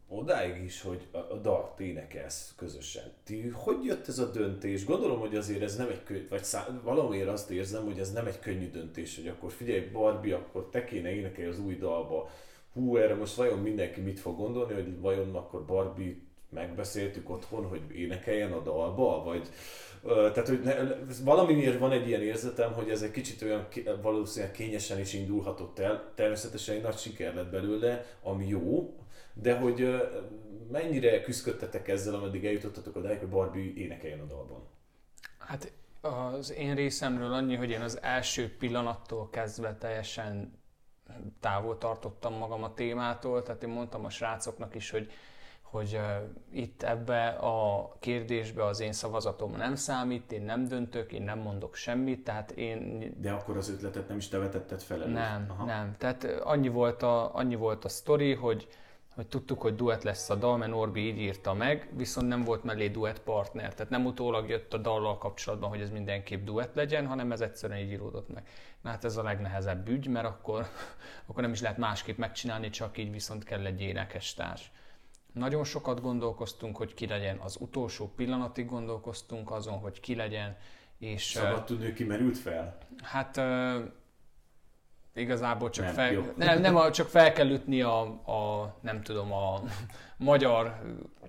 Odáig is, hogy a, a dalt énekelsz közösen. Ti, hogy jött ez a döntés? Gondolom, hogy azért ez nem egy könnyű, vagy szá, valamiért azt érzem, hogy ez nem egy könnyű döntés, hogy akkor figyelj Barbie, akkor te kéne énekelni az új dalba. Hú, erre most vajon mindenki mit fog gondolni, hogy vajon akkor Barbie megbeszéltük otthon, hogy énekeljen a dalba, vagy tehát, hogy ne, valamiért van egy ilyen érzetem, hogy ez egy kicsit olyan valószínűleg kényesen is indulhatott el. Természetesen egy nagy siker lett belőle, ami jó, de hogy mennyire küzdöttetek ezzel, ameddig eljutottatok odáig, hogy Barbie énekeljen a dalban? Hát az én részemről annyi, hogy én az első pillanattól kezdve teljesen távol tartottam magam a témától, tehát én mondtam a srácoknak is, hogy hogy itt ebbe a kérdésbe az én szavazatom nem számít, én nem döntök, én nem mondok semmit, tehát én... De akkor az ötletet nem is te vetetted fel előtt? Nem, Aha. nem. Tehát annyi volt a, annyi volt a sztori, hogy, hogy tudtuk, hogy duett lesz a dal, mert Norbi így írta meg, viszont nem volt mellé duett partner. Tehát nem utólag jött a dallal kapcsolatban, hogy ez mindenképp duett legyen, hanem ez egyszerűen így íródott meg. Na hát ez a legnehezebb ügy, mert akkor, akkor nem is lehet másképp megcsinálni, csak így viszont kell egy énekes társ. Nagyon sokat gondolkoztunk, hogy ki legyen, az utolsó pillanatig gondolkoztunk azon, hogy ki legyen. És, Szabad tudni, ki merült fel? Hát igazából csak, nem, fel, nem, nem, csak fel kell ütni a, a, nem tudom, a magyar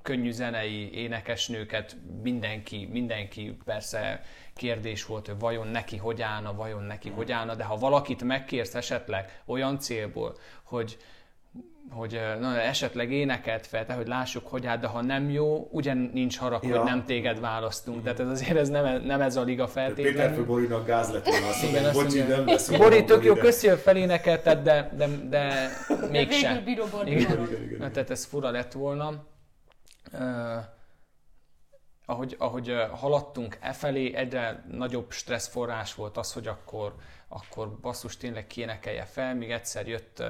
könnyű zenei énekesnőket, mindenki, mindenki persze kérdés volt, hogy vajon neki hogy állna, vajon neki hogy állna, de ha valakit megkérsz esetleg olyan célból, hogy hogy na, esetleg énekelt fel, te, hogy lássuk, hogy hát, de ha nem jó, ugyan nincs harag, ja. hogy nem téged választunk. Tehát ez azért ez nem, nem ez a liga feltétlenül. Péter Borinak gáz lett volna, azt Igen, mondja, bocsi, nem lesz. Bori, tök jó, köszi, hogy felénekelted, de, de, de mégsem. Végül bíró igen, igen, igen, Tehát ez fura lett volna. Uh, ahogy, ahogy haladtunk e felé, egyre nagyobb stresszforrás volt az, hogy akkor akkor basszus tényleg kénekelje fel, míg egyszer jött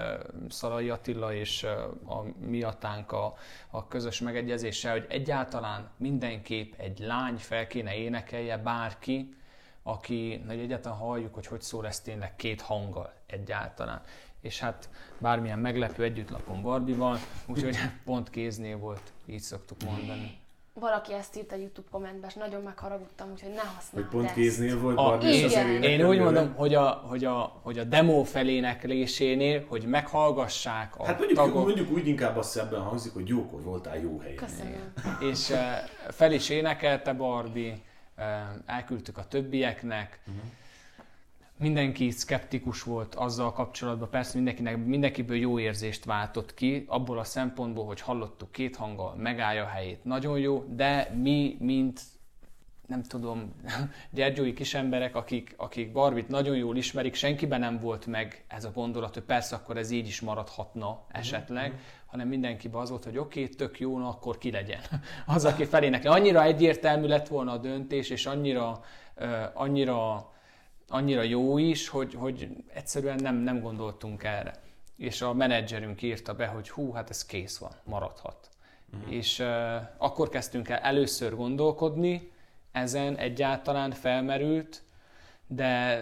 Szalai Attila és a miatánk a, a közös megegyezéssel, hogy egyáltalán mindenképp egy lány fel kéne énekelje, bárki, aki, hogy egyáltalán halljuk, hogy hogy szól ez tényleg két hanggal egyáltalán. És hát bármilyen meglepő együttlapon Barbival, úgyhogy pont kéznél volt, így szoktuk mondani valaki ezt írt a YouTube kommentben, és nagyon megharagudtam, úgyhogy ne használd Hogy pont kéznél volt a, én, én úgy mondom, hogy a, hogy, a, hogy a demo feléneklésénél, hogy meghallgassák a Hát mondjuk, tagok. mondjuk úgy inkább azt szebben hangzik, hogy jókor voltál jó helyen. Köszönöm. És uh, fel is énekelte Barbie, uh, elküldtük a többieknek, uh-huh mindenki szkeptikus volt azzal kapcsolatban, persze mindenkinek, mindenkiből jó érzést váltott ki, abból a szempontból, hogy hallottuk két hanggal, megállja a helyét, nagyon jó, de mi, mint nem tudom, gyergyói kisemberek, akik, akik Barbit nagyon jól ismerik, senkiben nem volt meg ez a gondolat, hogy persze akkor ez így is maradhatna esetleg, mm-hmm. hanem mindenkiben az volt, hogy oké, okay, tök jó, na akkor ki legyen. Az, aki felének. Annyira egyértelmű lett volna a döntés, és annyira, uh, annyira annyira jó is, hogy, hogy egyszerűen nem, nem gondoltunk erre. És a menedzserünk írta be, hogy hú, hát ez kész van, maradhat. Uh-huh. És uh, akkor kezdtünk el először gondolkodni, ezen egyáltalán felmerült, de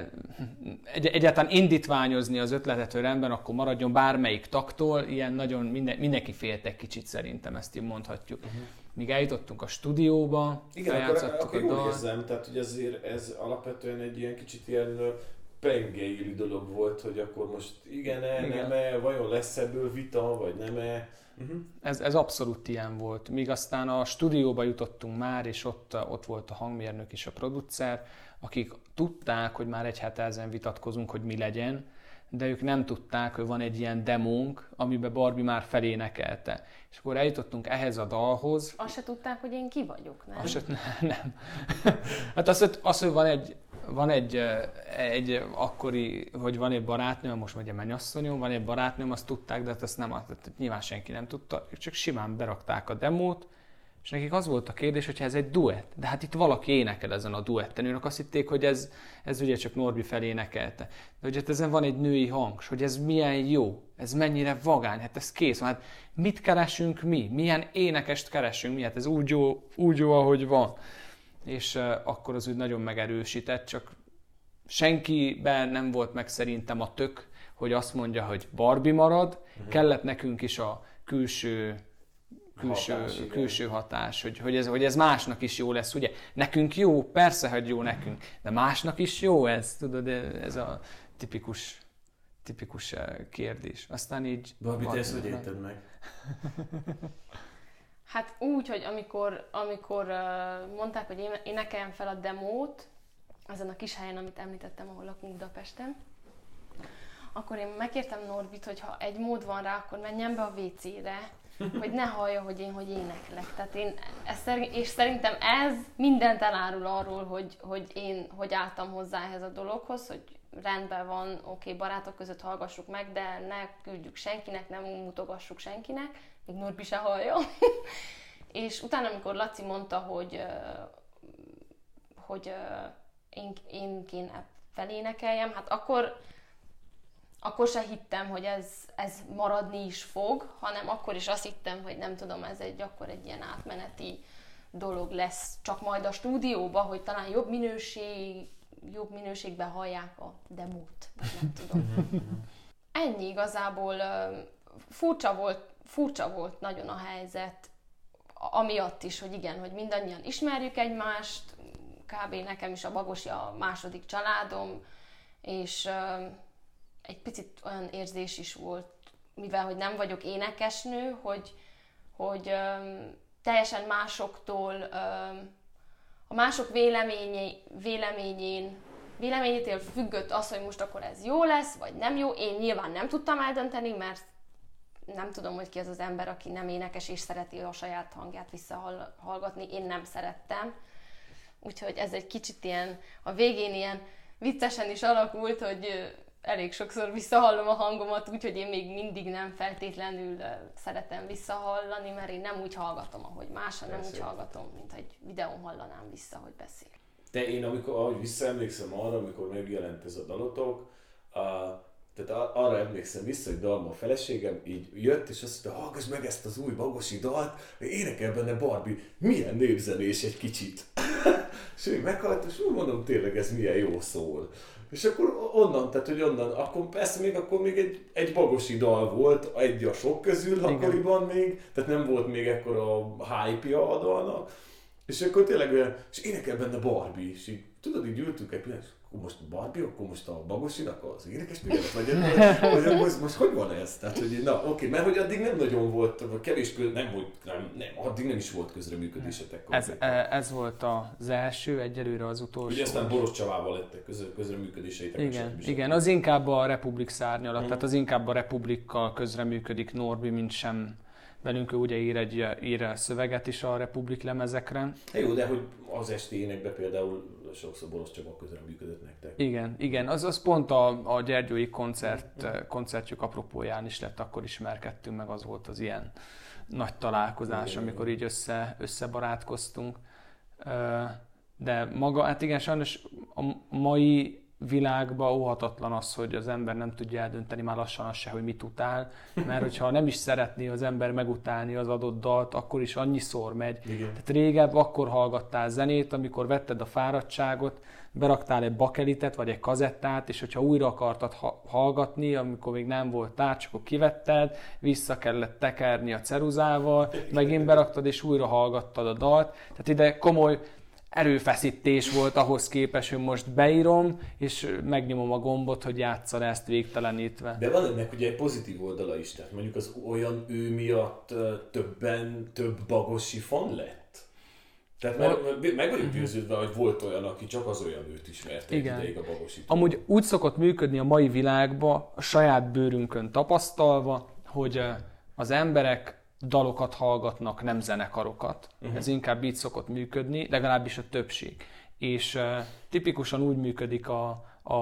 egy, egyáltalán indítványozni az ötletet, hogy rendben, akkor maradjon bármelyik taktól, ilyen nagyon minden, mindenki félt egy kicsit szerintem, ezt így mondhatjuk. Uh-huh míg eljutottunk a stúdióba, Igen, akkor, akkor a jól érzem, tehát hogy ezért ez alapvetően egy ilyen kicsit ilyen pengeélű dolog volt, hogy akkor most igen-e, Igen. nem-e, vajon lesz ebből vita, vagy nem-e. Uh-huh. Ez, ez abszolút ilyen volt. Míg aztán a stúdióba jutottunk már, és ott, ott volt a hangmérnök és a producer, akik tudták, hogy már egy hete ezen vitatkozunk, hogy mi legyen, de ők nem tudták, hogy van egy ilyen demónk, amiben Barbie már felénekelte. És akkor eljutottunk ehhez a dalhoz, Azt se tudták, hogy én ki vagyok, nem? azt se, nem. Hát az, hogy- az, hogy van egy, van egy, egy akkori, hogy van egy barátnőm, most vagy egy mennyasszonyom, van egy barátnőm, azt tudták, de hát ezt nem, tehát nyilván senki nem tudta, ők csak simán berakták a demót, és nekik az volt a kérdés, hogy ez egy duett, de hát itt valaki énekel ezen a duetten, ők azt hitték, hogy ez, ez ugye csak Norbi felé énekelte. De hogy hát ezen van egy női hang, hogy ez milyen jó, ez mennyire vagány, hát ez kész van. Hát mit keresünk mi? Milyen énekest keresünk mi? Hát ez úgy jó, úgy jó ahogy van. És uh, akkor az úgy nagyon megerősített, csak senkiben nem volt meg szerintem a tök, hogy azt mondja, hogy Barbie marad, uh-huh. kellett nekünk is a külső külső Hatás, igen. külső hatás, hogy, hogy, ez, hogy ez másnak is jó lesz, ugye? Nekünk jó, persze, hogy jó nekünk, de másnak is jó ez, tudod, ez a tipikus, tipikus eh, kérdés. Aztán így... Barbie, te ezt hogy érted meg? Hát úgy, hogy amikor, amikor uh, mondták, hogy én- énekeljem fel a demót, ezen a kis helyen, amit említettem, ahol lakunk Budapesten, akkor én megkértem Norbit, hogy ha egy mód van rá, akkor menjen be a WC-re, hogy ne hallja, hogy én hogy éneklek. Tehát én, ez és szerintem ez mindent elárul arról, hogy, hogy én hogy álltam hozzá ehhez a dologhoz, hogy rendben van, oké, okay, barátok között hallgassuk meg, de ne küldjük senkinek, nem mutogassuk senkinek, még Norbi se hallja. és utána, amikor Laci mondta, hogy, hogy én, én kéne felénekeljem, hát akkor, akkor se hittem, hogy ez, ez maradni is fog, hanem akkor is azt hittem, hogy nem tudom, ez egy akkor egy ilyen átmeneti dolog lesz, csak majd a stúdióba, hogy talán jobb minőség, jobb minőségben hallják a demót, vagy nem tudom. Ennyi igazából furcsa volt, furcsa volt nagyon a helyzet, amiatt is, hogy igen, hogy mindannyian ismerjük egymást, kb. nekem is a Bagosi a második családom, és egy picit olyan érzés is volt, mivel hogy nem vagyok énekesnő, hogy, hogy öm, teljesen másoktól, öm, a mások véleményé, véleményén, véleményétől függött az, hogy most akkor ez jó lesz, vagy nem jó. Én nyilván nem tudtam eldönteni, mert nem tudom, hogy ki az az ember, aki nem énekes és szereti a saját hangját visszahallgatni. Én nem szerettem. Úgyhogy ez egy kicsit ilyen, a végén ilyen viccesen is alakult, hogy elég sokszor visszahallom a hangomat, úgyhogy én még mindig nem feltétlenül szeretem visszahallani, mert én nem úgy hallgatom, ahogy más, hanem úgy hallgatom, mint egy videón hallanám vissza, hogy beszél. De én, amikor, ahogy visszaemlékszem arra, amikor megjelent ez a dalotok, uh, tehát a- arra emlékszem vissza, hogy Dalma a feleségem így jött, és azt mondta, hallgass meg ezt az új magosi dalt, énekel benne Barbie, milyen népzenés egy kicsit. és ő meghalt, és úgy mondom, tényleg ez milyen jó szól. És akkor onnan, tehát hogy onnan, akkor persze még akkor még egy, egy bagosi dal volt, egy a sok közül Igen. akkoriban még, tehát nem volt még ekkora hype-ja a dalnak. És akkor tényleg olyan, és énekel benne Barbie, és így, tudod, így ültünk egy pillanat, akkor most Barbie, akkor most a Bagosinak az énekes pillanat, vagy, vagy, vagy most, most, hogy van ez? Tehát, hogy na oké, mert hogy addig nem nagyon volt, vagy kevés köz, nem, volt, nem, nem, addig nem is volt közreműködésetek. Ez, e- ez volt az első, egyelőre az utolsó. Ugye aztán Boros Csavával lettek közre, közreműködéseitek. Igen, igen, az inkább a Republik szárny alatt, Mhm. tehát az inkább a Republikkal közreműködik Norbi, mint sem velünk, ő ugye ír egy ír szöveget is a Republik lemezekre. Hát jó, de hogy az esti énekben például sokszor Boros Csaba közreműködött nektek. Igen, igen, az, az pont a, a Gyergyói koncert, koncertjük apropóján is lett, akkor ismerkedtünk meg, az volt az ilyen nagy találkozás, Igen, amikor így össze, összebarátkoztunk. Ö, De maga, hát igen, sajnos a mai világban óhatatlan az, hogy az ember nem tudja eldönteni már lassan azt se, hogy mit utál, mert hogyha nem is szeretné az ember megutálni az adott dalt, akkor is annyiszor megy, Igen. tehát régebb akkor hallgattál zenét, amikor vetted a fáradtságot, beraktál egy bakelitet vagy egy kazettát, és hogyha újra akartad ha- hallgatni, amikor még nem volt tárcs, akkor kivetted, vissza kellett tekerni a ceruzával, megint beraktad és újra hallgattad a dalt. Tehát ide komoly erőfeszítés volt ahhoz képest, hogy most beírom, és megnyomom a gombot, hogy játszal ezt végtelenítve. De van ennek ugye egy pozitív oldala is, tehát mondjuk az olyan ő miatt többen, több bagosi fan lett? Tehát mert, meg vagyunk győződve, hogy volt olyan, aki csak az olyan őt ismerte Igen. ideig a bagosító. Amúgy úgy szokott működni a mai világban, a saját bőrünkön tapasztalva, hogy az emberek dalokat hallgatnak, nem zenekarokat. Uh-huh. Ez inkább így szokott működni, legalábbis a többség. És uh, tipikusan úgy működik a, a,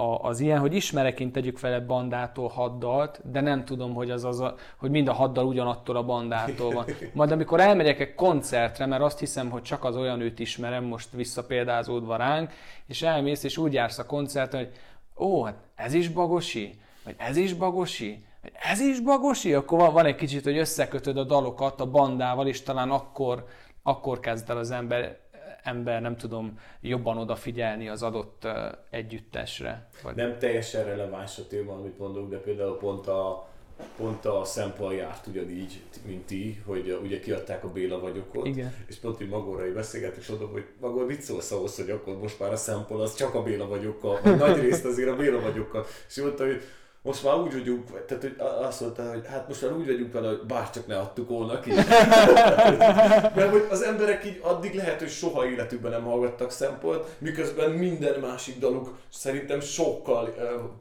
a, az ilyen, hogy ismerek én tegyük fel bandától hat dalt, de nem tudom, hogy, az az a, hogy mind a hat dal ugyanattól a bandától van. Majd amikor elmegyek egy koncertre, mert azt hiszem, hogy csak az olyan őt ismerem, most visszapéldázódva ránk, és elmész, és úgy jársz a koncerten, hogy ó, hát ez is bagosi, vagy ez is bagosi, ez is bagosi, akkor van, van egy kicsit, hogy összekötöd a dalokat a bandával, és talán akkor, akkor kezd el az ember ember, nem tudom, jobban odafigyelni az adott együttesre. Vagy... Nem teljesen releváns a téma, amit mondok, de például pont a, pont a szempal járt ugyanígy, mint ti, hogy ugye kiadták a Béla vagyokot, Igen. és pont így Magórai beszélget, és hogy Magor mit szólsz ahhoz, hogy akkor most már a szempal az csak a Béla vagyokkal, nagy részt azért a Béla vagyokkal. És mondta, hogy most már úgy vagyunk, tehát hogy azt mondta, hogy hát most már úgy vagyunk vele, hogy bárcsak ne adtuk volna ki. Mert hogy az emberek így addig lehet, hogy soha életükben nem hallgattak szempont, miközben minden másik daluk szerintem sokkal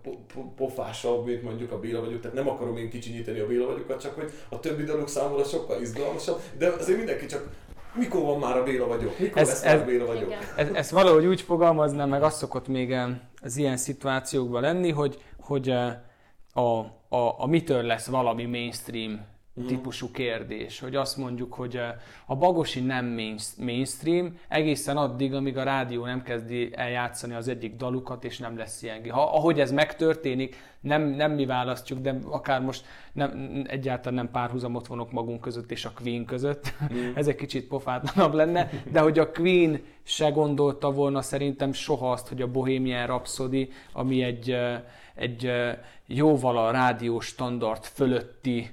uh, pofásabb, mint mondjuk a Béla vagyok. Tehát nem akarom én kicsinyíteni a Béla vagyokat, csak hogy a többi daluk számomra sokkal izgalmasabb, de azért mindenki csak mikor van már a Béla vagyok? Mikor ez, lesz ez, már a Béla vagyok? Ez, ezt valahogy úgy fogalmaznám, meg azt szokott még az ilyen szituációkban lenni, hogy, hogy a, a, a mitől lesz valami mainstream. Típusú kérdés, hogy azt mondjuk, hogy eh, a Bagosi nem mainstream egészen addig, amíg a rádió nem kezdi eljátszani az egyik dalukat, és nem lesz ilyen. Ha, ahogy ez megtörténik, nem, nem mi választjuk, de akár most nem, egyáltalán nem párhuzamot vonok magunk között és a Queen között, mm. ez egy kicsit pofátlanabb lenne, de hogy a Queen se gondolta volna szerintem soha azt, hogy a Bohemian Rhapsody, ami egy eh, egy jóval a rádió standard fölötti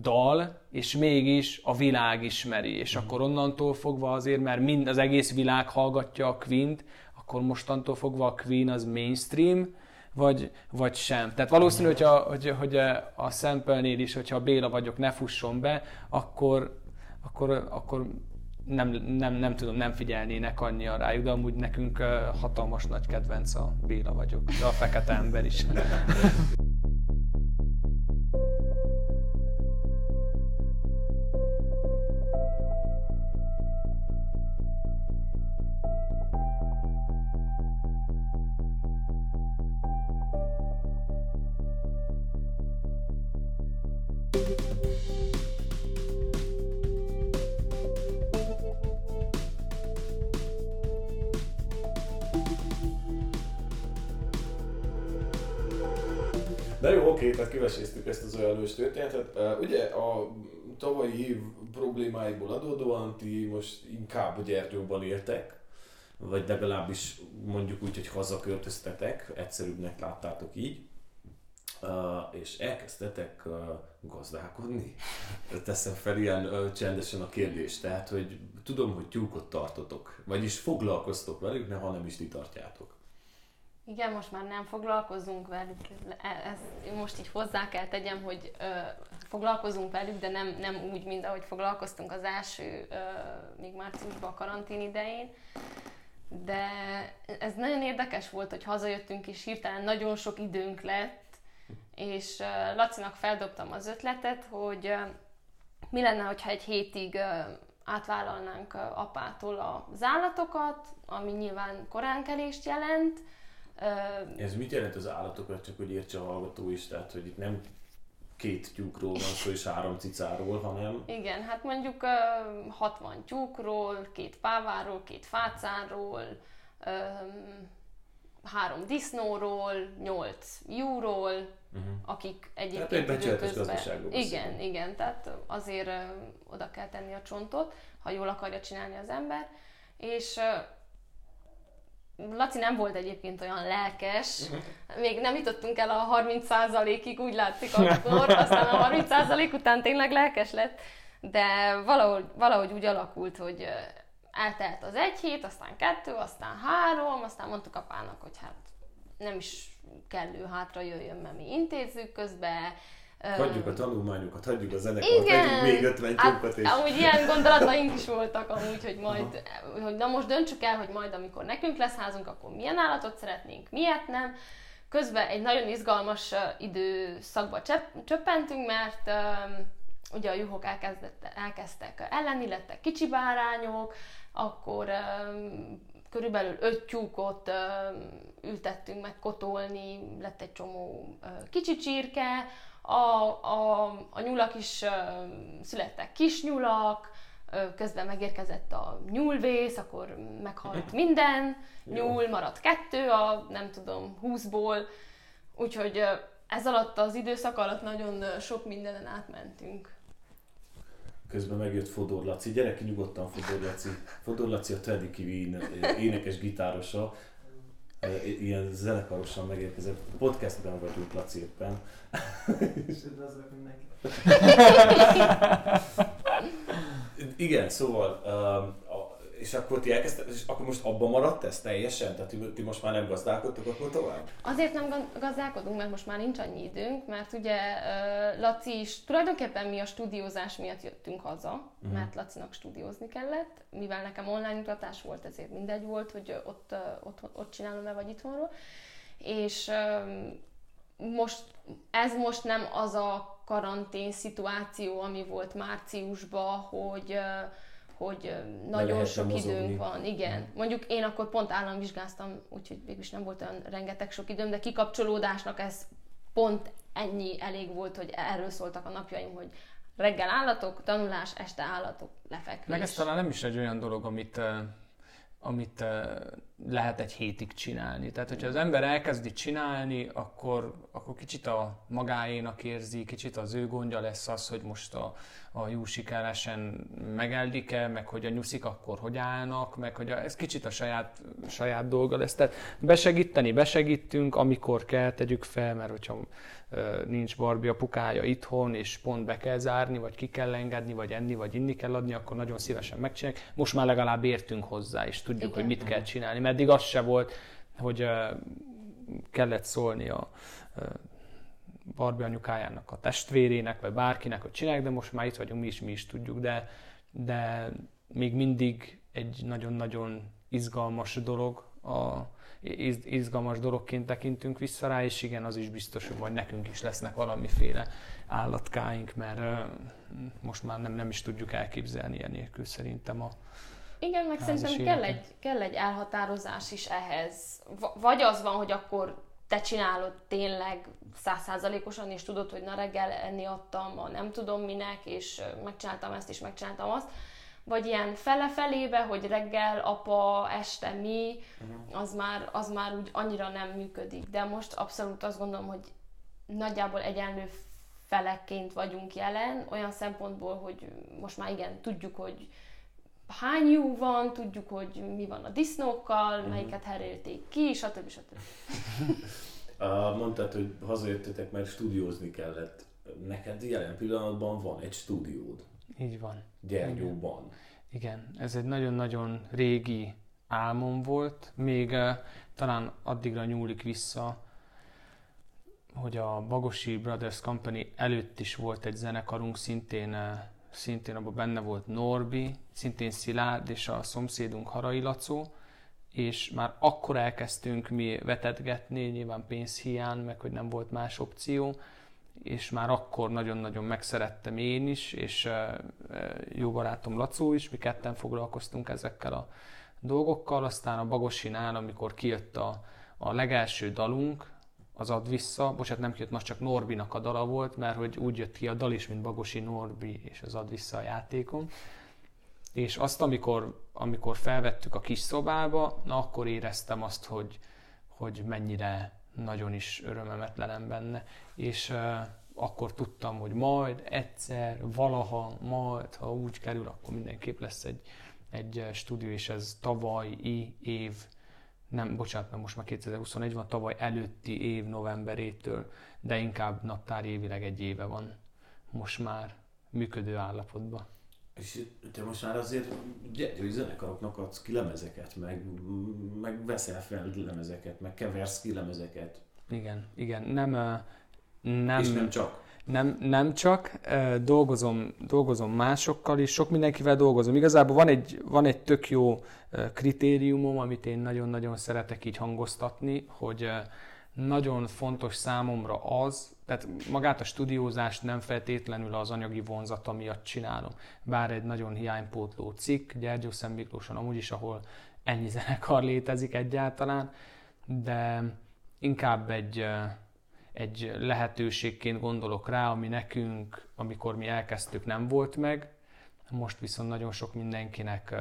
dal, és mégis a világ ismeri, és mm. akkor onnantól fogva azért, mert mind az egész világ hallgatja a Queen-t, akkor mostantól fogva a Queen az mainstream, vagy, vagy sem. Tehát valószínű, hogyha, hogy, hogy a sample is, hogyha a Béla vagyok, ne fusson be, akkor, akkor, akkor nem, nem, nem tudom, nem figyelnének annyira rájuk, de amúgy nekünk hatalmas nagy kedvenc a Béla vagyok, de a fekete ember is. Na jó, oké, tehát kiveséztük ezt az olyan ős történetet. Ugye a tavalyi év problémáiból adódóan ti most inkább Gyergyóban éltek, vagy legalábbis mondjuk úgy, hogy hazaköltöztetek, egyszerűbbnek láttátok így, és elkezdtetek gazdálkodni. Teszem fel ilyen csendesen a kérdést, tehát hogy tudom, hogy tyúkot tartotok, vagyis foglalkoztok velük, ne, ha nem is ti tartjátok. Igen, most már nem foglalkozunk velük, e, ezt most így hozzá kell tegyem, hogy ö, foglalkozunk velük, de nem, nem úgy, mint ahogy foglalkoztunk az első, ö, még márciusban a karantén idején. De ez nagyon érdekes volt, hogy hazajöttünk, és hirtelen nagyon sok időnk lett, és Lacinak feldobtam az ötletet, hogy mi lenne, hogyha egy hétig átvállalnánk apától az állatokat, ami nyilván koránkelést jelent, ez mit jelent az állatokat, csak hogy értse a hallgató is, tehát hogy itt nem két tyúkról van szó és három cicáról, hanem... Igen, hát mondjuk 60 tyúkról, két páváról, két fácáról, három disznóról, nyolc júról, uh-huh. akik egyébként tehát egy közben... Igen, igen, tehát azért oda kell tenni a csontot, ha jól akarja csinálni az ember, és Laci nem volt egyébként olyan lelkes, még nem jutottunk el a 30%-ig, úgy látszik akkor, aztán a 30% után tényleg lelkes lett, de valahogy, valahogy úgy alakult, hogy eltelt az egy hét, aztán kettő, aztán három, aztán mondtuk apának, hogy hát nem is kellő hátra jöjjön, mert mi intézzük közben, Hagyjuk a tanulmányokat, hagyjuk a zenekart, hagyjuk még 50 hát, és... Amúgy ilyen gondolataink is voltak amúgy, hogy majd, Aha. hogy na most döntsük el, hogy majd amikor nekünk lesz házunk, akkor milyen állatot szeretnénk, miért nem. Közben egy nagyon izgalmas időszakba csöppentünk, mert um, ugye a juhok elkezdtek ellenni, lettek kicsi bárányok, akkor um, körülbelül öt tyúkot ültettünk meg kotolni, lett egy csomó kicsi csirke, a, a, a nyulak is születtek kis nyulak, közben megérkezett a nyúlvész, akkor meghalt minden, nyúl maradt kettő, a nem tudom, húszból, úgyhogy ez alatt az időszak alatt nagyon sok mindenen átmentünk. Közben megjött Fodor Laci, gyere ki nyugodtan Fodor Laci. Fodor Laci a Teddy Kiwi énekes gitárosa, ilyen zenekarosan megérkezett. Podcastben vagyunk Laci éppen. És üdvözlök mindenkit. Igen, szóval um, és akkor ti elkezdtek, és akkor most abban maradt ez teljesen? Tehát ti most már nem gazdálkodtok akkor tovább? Azért nem gazdálkodunk, mert most már nincs annyi időnk, mert ugye Laci is, tulajdonképpen mi a stúdiózás miatt jöttünk haza, uh-huh. mert Lacinak stúdiózni kellett, mivel nekem online mutatás volt, ezért mindegy volt, hogy ott, ott, ott csinálom-e vagy itthonról. És most, ez most nem az a karantén szituáció, ami volt márciusban, hogy hogy nagyon sok mozogni. időnk van. Igen. Mondjuk én akkor pont államvizsgáztam, úgyhogy végülis nem volt olyan rengeteg sok időm, de kikapcsolódásnak ez pont ennyi elég volt, hogy erről szóltak a napjaim, hogy reggel állatok, tanulás, este állatok, lefekvés. Meg ez talán nem is egy olyan dolog, amit amit lehet egy hétig csinálni. Tehát, hogyha az ember elkezdi csinálni, akkor, akkor kicsit a magáénak érzi, kicsit az ő gondja lesz az, hogy most a, a jó sikeresen megeldik-e, meg hogy a nyuszik akkor hogy állnak, meg hogy a, ez kicsit a saját, saját dolga lesz. Tehát besegíteni, besegítünk, amikor kell, tegyük fel, mert hogyha nincs Barbie apukája itthon, és pont be kell zárni, vagy ki kell engedni, vagy enni, vagy inni kell adni, akkor nagyon szívesen megcsináljuk. Most már legalább értünk hozzá, és tudjuk, Igen. hogy mit kell csinálni. Meddig az se volt, hogy kellett szólni a Barbie anyukájának, a testvérének, vagy bárkinek, hogy csinálják, de most már itt vagyunk, mi is, mi is tudjuk, de, de még mindig egy nagyon-nagyon izgalmas dolog a, izgalmas dologként tekintünk vissza rá, és igen, az is biztos, hogy majd nekünk is lesznek valamiféle állatkáink, mert most már nem, nem is tudjuk elképzelni ilyen nélkül szerintem a Igen, meg szerintem kell egy, kell egy elhatározás is ehhez. Vagy az van, hogy akkor te csinálod tényleg százszázalékosan, és tudod, hogy na reggel enni adtam, a nem tudom minek, és megcsináltam ezt, és megcsináltam azt, vagy ilyen fele-felébe, hogy reggel apa, este mi, uh-huh. az már, az már úgy annyira nem működik. De most abszolút azt gondolom, hogy nagyjából egyenlő felekként vagyunk jelen, olyan szempontból, hogy most már igen, tudjuk, hogy hány jó van, tudjuk, hogy mi van a disznókkal, uh-huh. melyiket herélték ki, stb. stb. Mondtad, hogy hazajöttetek, mert stúdiózni kellett. Neked jelen pillanatban van egy stúdiód. Így van. Gyergyóban. Igen, ez egy nagyon-nagyon régi álmom volt, még uh, talán addigra nyúlik vissza, hogy a Bagosi Brothers Company előtt is volt egy zenekarunk, szintén, uh, szintén abban benne volt Norbi, szintén Szilárd és a szomszédunk Harai Lacó, és már akkor elkezdtünk mi vetetgetni, nyilván pénzhiány, meg hogy nem volt más opció, és már akkor nagyon-nagyon megszerettem én is, és jó barátom Lacó is, mi ketten foglalkoztunk ezekkel a dolgokkal, aztán a Bagosinál, amikor kijött a, a legelső dalunk, az ad vissza, bocsánat, nem kijött, most csak Norbinak a dala volt, mert hogy úgy jött ki a dal is, mint Bagosi Norbi, és az ad vissza a játékon. És azt, amikor, amikor felvettük a kis szobába, na akkor éreztem azt, hogy, hogy mennyire nagyon is örömemet lelem benne, és uh, akkor tudtam, hogy majd egyszer, valaha, majd, ha úgy kerül, akkor mindenképp lesz egy, egy stúdió, és ez tavalyi év, nem, bocsánat, mert most már 2021 van, tavaly előtti év novemberétől, de inkább naptár évileg egy éve van most már működő állapotban. És te most már azért gyergyói zenekaroknak adsz ki lemezeket, meg, meg veszel fel lemezeket, meg keversz ki lemezeket. Igen, igen. Nem, nem, És nem csak. Nem, nem csak, dolgozom, dolgozom másokkal is, sok mindenkivel dolgozom. Igazából van egy, van egy tök jó kritériumom, amit én nagyon-nagyon szeretek így hangoztatni, hogy nagyon fontos számomra az, tehát magát a stúdiózást nem feltétlenül az anyagi vonzata miatt csinálom. Bár egy nagyon hiánypótló cikk, Gyergyó Szent Miklóson amúgy is, ahol ennyi zenekar létezik egyáltalán, de inkább egy, egy lehetőségként gondolok rá, ami nekünk, amikor mi elkezdtük, nem volt meg, most viszont nagyon sok mindenkinek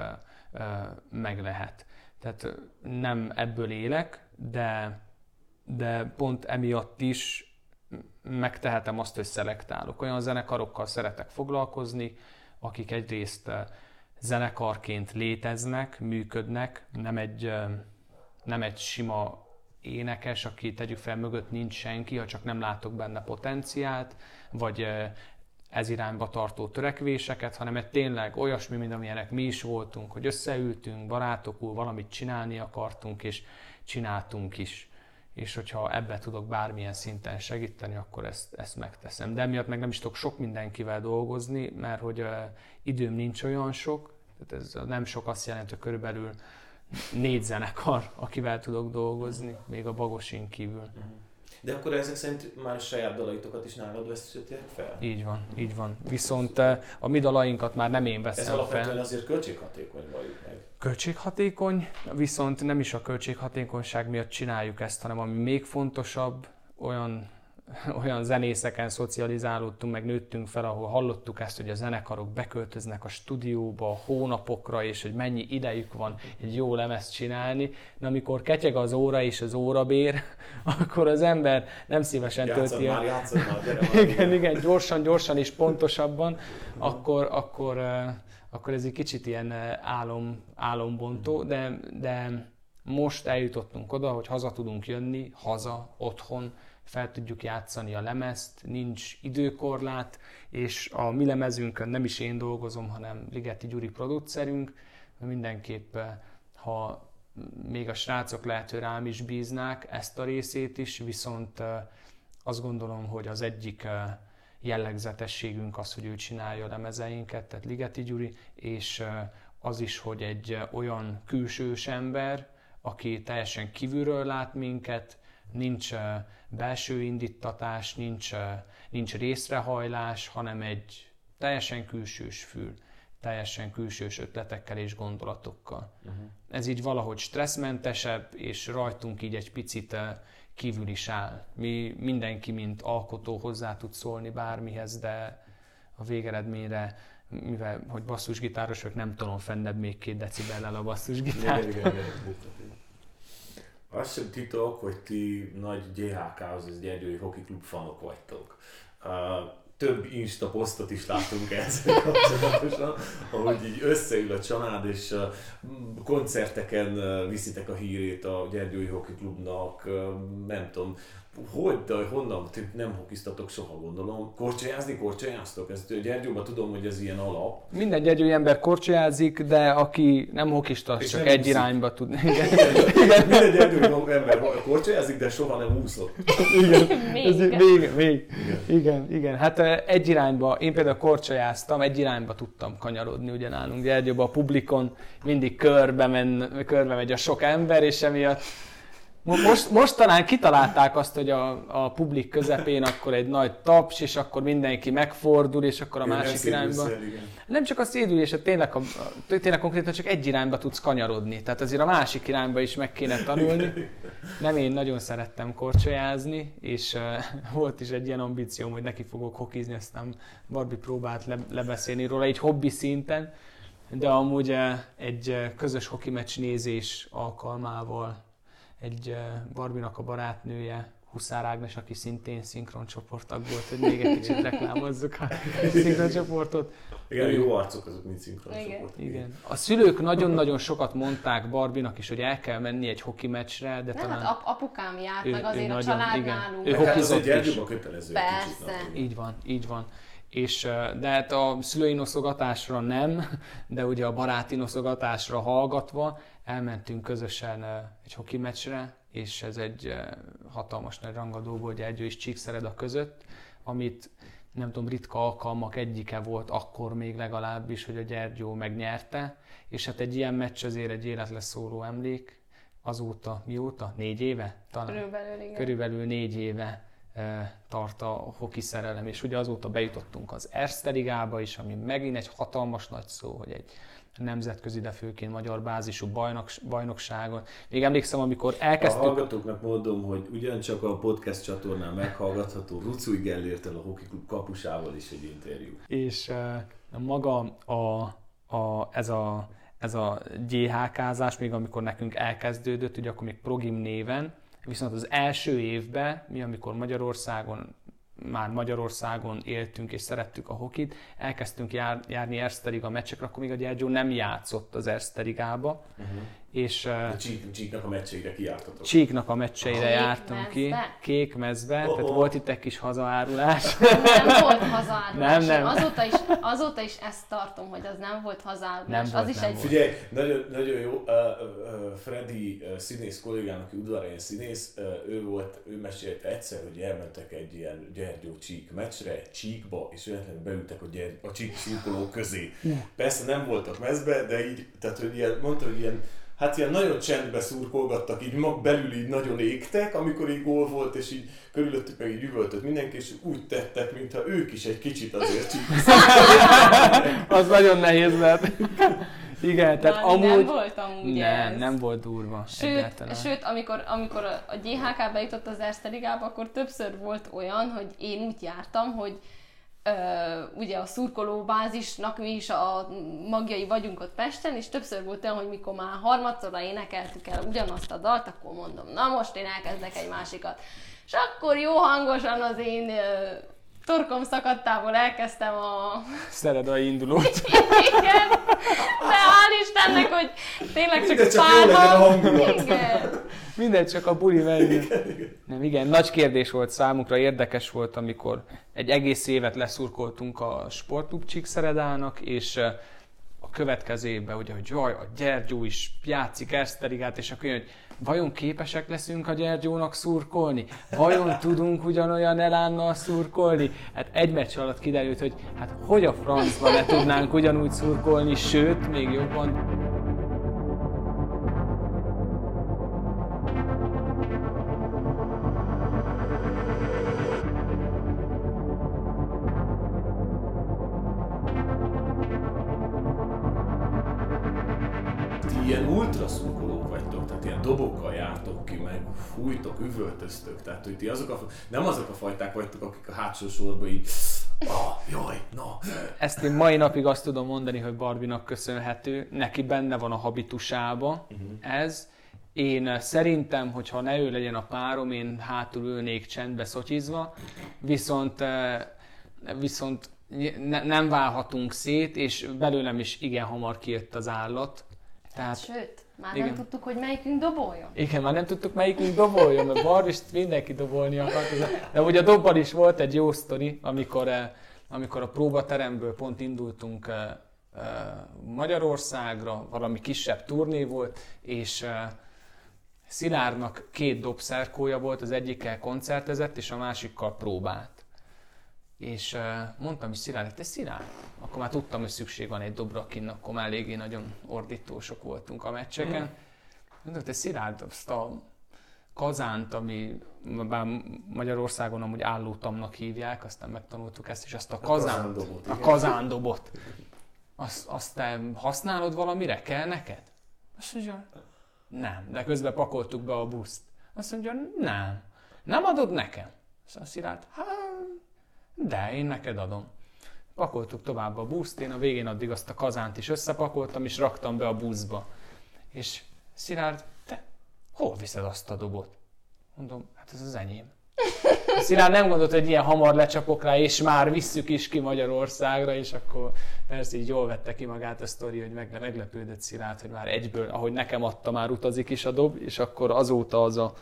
meg lehet. Tehát nem ebből élek, de, de pont emiatt is megtehetem azt, hogy szelektálok. Olyan zenekarokkal szeretek foglalkozni, akik egyrészt ö, zenekarként léteznek, működnek, nem egy, ö, nem egy sima énekes, aki tegyük fel mögött nincs senki, ha csak nem látok benne potenciált, vagy ö, ez irányba tartó törekvéseket, hanem egy tényleg olyasmi, mint amilyenek mi is voltunk, hogy összeültünk, barátokul valamit csinálni akartunk, és csináltunk is. És hogyha ebbe tudok bármilyen szinten segíteni, akkor ezt, ezt megteszem. De emiatt meg nem is tudok sok mindenkivel dolgozni, mert hogy időm nincs olyan sok, tehát ez nem sok azt jelenti, hogy körülbelül négy zenekar, akivel tudok dolgozni, még a Bagosin kívül. De akkor ezek szerint már a saját dalaitokat is nálad veszítették fel? Így van, így van. Viszont a mi dalainkat már nem én Ez veszem alapvetően fel. azért költséghatékony valljuk meg. Költséghatékony, viszont nem is a költséghatékonyság miatt csináljuk ezt, hanem ami még fontosabb, olyan, olyan zenészeken szocializálódtunk, meg nőttünk fel, ahol hallottuk ezt, hogy a zenekarok beköltöznek a stúdióba hónapokra, és hogy mennyi idejük van egy jó lemezt csinálni. De amikor ketyeg az óra és az órabér, akkor az ember nem szívesen Játszod tölti el. már, játszod már, gyere már. igen, igen, gyorsan, gyorsan és pontosabban, akkor, akkor, akkor ez egy kicsit ilyen álom, álombontó, de, de most eljutottunk oda, hogy haza tudunk jönni, haza, otthon, fel tudjuk játszani a lemezt, nincs időkorlát, és a mi lemezünkön nem is én dolgozom, hanem Ligeti Gyuri producerünk, mindenképp, ha még a srácok lehet, hogy rám is bíznák ezt a részét is, viszont azt gondolom, hogy az egyik jellegzetességünk az, hogy ő csinálja a lemezeinket, tehát Ligeti Gyuri, és az is, hogy egy olyan külsős ember, aki teljesen kívülről lát minket, nincs belső indítatás, nincs, nincs részrehajlás, hanem egy teljesen külsős fül, teljesen külsős ötletekkel és gondolatokkal. Uh-huh. Ez így valahogy stresszmentesebb, és rajtunk így egy picit kívül is áll. Mi mindenki, mint alkotó hozzá tud szólni bármihez, de a végeredményre, mivel hogy basszusgitáros vagyok, nem tolom fennebb még két decibellel a basszusgitárt. Igen, igen, igen. Az sem titok, hogy ti nagy GHK-hoz, az Gyergyói Hockey Klub fanok vagytok. Több Insta posztot is látunk ezzel kapcsolatosan, ahogy így összeül a család, és koncerteken viszitek a hírét a Gyergyói Hockey Klubnak, nem tudom, hogy, de honnan, nem hokiztatok soha gondolom. Korcsolyázni, korcsolyáztok? Ez Gyergyóban tudom, hogy ez ilyen alap. Minden gyergyói ember korcsolyázik, de aki nem hokista, És csak nem egy úszik. irányba tud. Igen. Minden Gyergyói ember korcsolyázik, de soha nem úszott. Még. Ez még, még. Igen. Igen, igen. Hát egy irányba, én például korcsolyáztam, egy irányba tudtam kanyarodni ugye nálunk Gyergyóban, a publikon mindig körbe, men, körbe megy a sok ember, és emiatt most, most talán kitalálták azt, hogy a, a publik közepén akkor egy nagy taps, és akkor mindenki megfordul, és akkor a Igen, másik irányba. Nem csak a szédülés, hát tényleg, a, a, tényleg konkrétan csak egy irányba tudsz kanyarodni. Tehát azért a másik irányba is meg kéne tanulni. Nem én nagyon szerettem korcsolyázni, és uh, volt is egy ilyen ambícióm, hogy neki fogok hokizni, aztán Barbie próbált le, lebeszélni róla egy hobbi szinten, de amúgy uh, egy uh, közös hoki meccs nézés alkalmával egy Barbinak a barátnője, Huszár Ágnes, aki szintén szinkroncsoporttag volt, hogy még egy kicsit reklámozzuk a szinkroncsoportot. Igen, jó arcok azok, mint szinkron Igen. Igen. A szülők nagyon-nagyon sokat mondták Barbinak is, hogy el kell menni egy hoki meccsre, de Nem, talán... hát ap- apukám járt, Ő- meg ő azért a nagyon- család igen. nálunk. Ő hát is. Kötelező egy kicsit. Persze. Így van, így van. és, de hát a szülői noszogatásra nem, de ugye a baráti noszogatásra hallgatva elmentünk közösen egy hoki meccsre, és ez egy hatalmas nagy rangadó volt Gyergyő és Csíkszereda között, amit nem tudom, ritka alkalmak egyike volt akkor még legalábbis, hogy a Gyergyó megnyerte, és hát egy ilyen meccs azért egy életre szóló emlék, azóta, mióta? Négy éve? Talán. Körülbelül, igen. Körülbelül négy éve tart a hoki szerelem, és ugye azóta bejutottunk az Erste Ligába is, ami megint egy hatalmas nagy szó, hogy egy nemzetközi, de főként magyar bázisú bajnok, bajnokságon. Még emlékszem, amikor elkezdtük... A hallgatóknak mondom, hogy ugyancsak a podcast csatornán meghallgatható Rucúj Gellértel a Hoki Klub kapusával is egy interjú. És uh, maga a, a, ez a ez a GHK-zás, még amikor nekünk elkezdődött, ugye akkor még Progim néven, viszont az első évben, mi amikor Magyarországon már Magyarországon éltünk és szerettük a hokit, elkezdtünk jár, járni Erzteriga meccsekre, akkor még a Gyergyó nem játszott az Erzterigába. Uh-huh. És, uh, Csík, Csíknak a meccseire kijártatok? Csíknak a meccseire jártunk ki. Kék mezbe, oh, tehát volt itt egy kis hazaárulás. Nem volt hazaárulás. Nem, nem. Azóta is, azóta is ezt tartom, hogy az nem volt hazaárulás. Nem az volt, is nem egy... Volt. Figyelj, nagyon, nagyon jó, uh, uh, Freddy uh, színész kollégám, aki udvarhelyen színész, uh, ő volt, ő mesélt egyszer, hogy elmentek egy ilyen Gyergyó Csík meccsre, Csíkba, és véletlenül beültek a, gyergy, a Csík szurkolók közé. Persze nem voltak mezbe, de így, tehát hogy ilyen, mondta, hogy ilyen hát ilyen nagyon csendbe szurkolgattak, így mag belül így nagyon égtek, amikor így gól volt, és így körülöttük meg így üvöltött mindenki, és úgy tettek, mintha ők is egy kicsit azért Az nagyon nehéz lett. Igen, tehát Na, amúgy... Nem volt amúgy Nem, ez. nem volt durva. Sőt, egyáltalán. sőt amikor, amikor a GHK bejutott az Erste Ligába, akkor többször volt olyan, hogy én úgy jártam, hogy ugye a szurkoló bázisnak mi is a magjai vagyunk ott Pesten, és többször volt olyan, hogy mikor már harmadszorra énekeltük el ugyanazt a dalt, akkor mondom, na most én elkezdek egy másikat. És akkor jó hangosan az én torkom szakadtából elkezdtem a... Szeredai indulót. Igen, de hál' Istennek, hogy tényleg csak párban... hangulat. Igen. Mindegy, csak a buli menjen. Nem, igen, nagy kérdés volt számunkra, érdekes volt, amikor egy egész évet leszurkoltunk a Sportklub Csíkszeredának, és a következő évben, ugye, hogy jaj, a Gyergyó is játszik Eszterigát, és akkor jön, hogy vajon képesek leszünk a Gyergyónak szurkolni? Vajon tudunk ugyanolyan elánnal szurkolni? Hát egy meccs alatt kiderült, hogy hát hogy a francba ne tudnánk ugyanúgy szurkolni, sőt, még jobban. Fújtok, üvöltöztök, tehát hogy ti azok a, nem azok a fajták vagytok, akik a hátsó sorba így ah, jaj, na. Ezt én mai napig azt tudom mondani, hogy Barbinak köszönhető, neki benne van a habitusába ez. Én eh, szerintem, hogyha ne ő legyen a párom, én hátul ülnék csendbe szotyizva, viszont, eh, viszont ne, nem válhatunk szét, és belőlem is igen hamar kijött az állat. Tehát, Sőt, már Igen. nem tudtuk, hogy melyikünk doboljon. igen, már nem tudtuk melyikünk doboljon, mert Barbist mindenki dobolni akart. De ugye a dobbal is volt egy jó sztori, amikor, eh, amikor a próbateremből pont indultunk eh, eh, Magyarországra, valami kisebb turné volt, és Szilárdnak két dobszerkója volt, az egyikkel koncertezett, és a másikkal próbált. És mondtam is Szilárd, te Szilárd? Akkor már tudtam, hogy szükség van egy dobra, akin akkor már eléggé nagyon ordítósok voltunk a meccseken. Mondtam, te Szilárd, azt a kazánt, ami bár Magyarországon amúgy állótamnak hívják, aztán megtanultuk ezt is, azt a kazánt, kazándobot, a kazándobot, azt, azt te használod valamire? Kell neked? Azt mondja, nem, de közben pakoltuk be a buszt. Azt mondja, nem, nem adod nekem? Azt Szilárd, hát, de én neked adom. Pakoltuk tovább a buszt, én a végén addig azt a kazánt is összepakoltam, és raktam be a buszba. És Szilárd, te hol viszed azt a dobot? Mondom, hát ez az enyém. Szilárd nem gondolt, hogy ilyen hamar lecsapok rá, és már visszük is ki Magyarországra, és akkor persze így jól vette ki magát a sztori, hogy megle- meglepődött Szilárd, hogy már egyből, ahogy nekem adta, már utazik is a dob, és akkor azóta az a,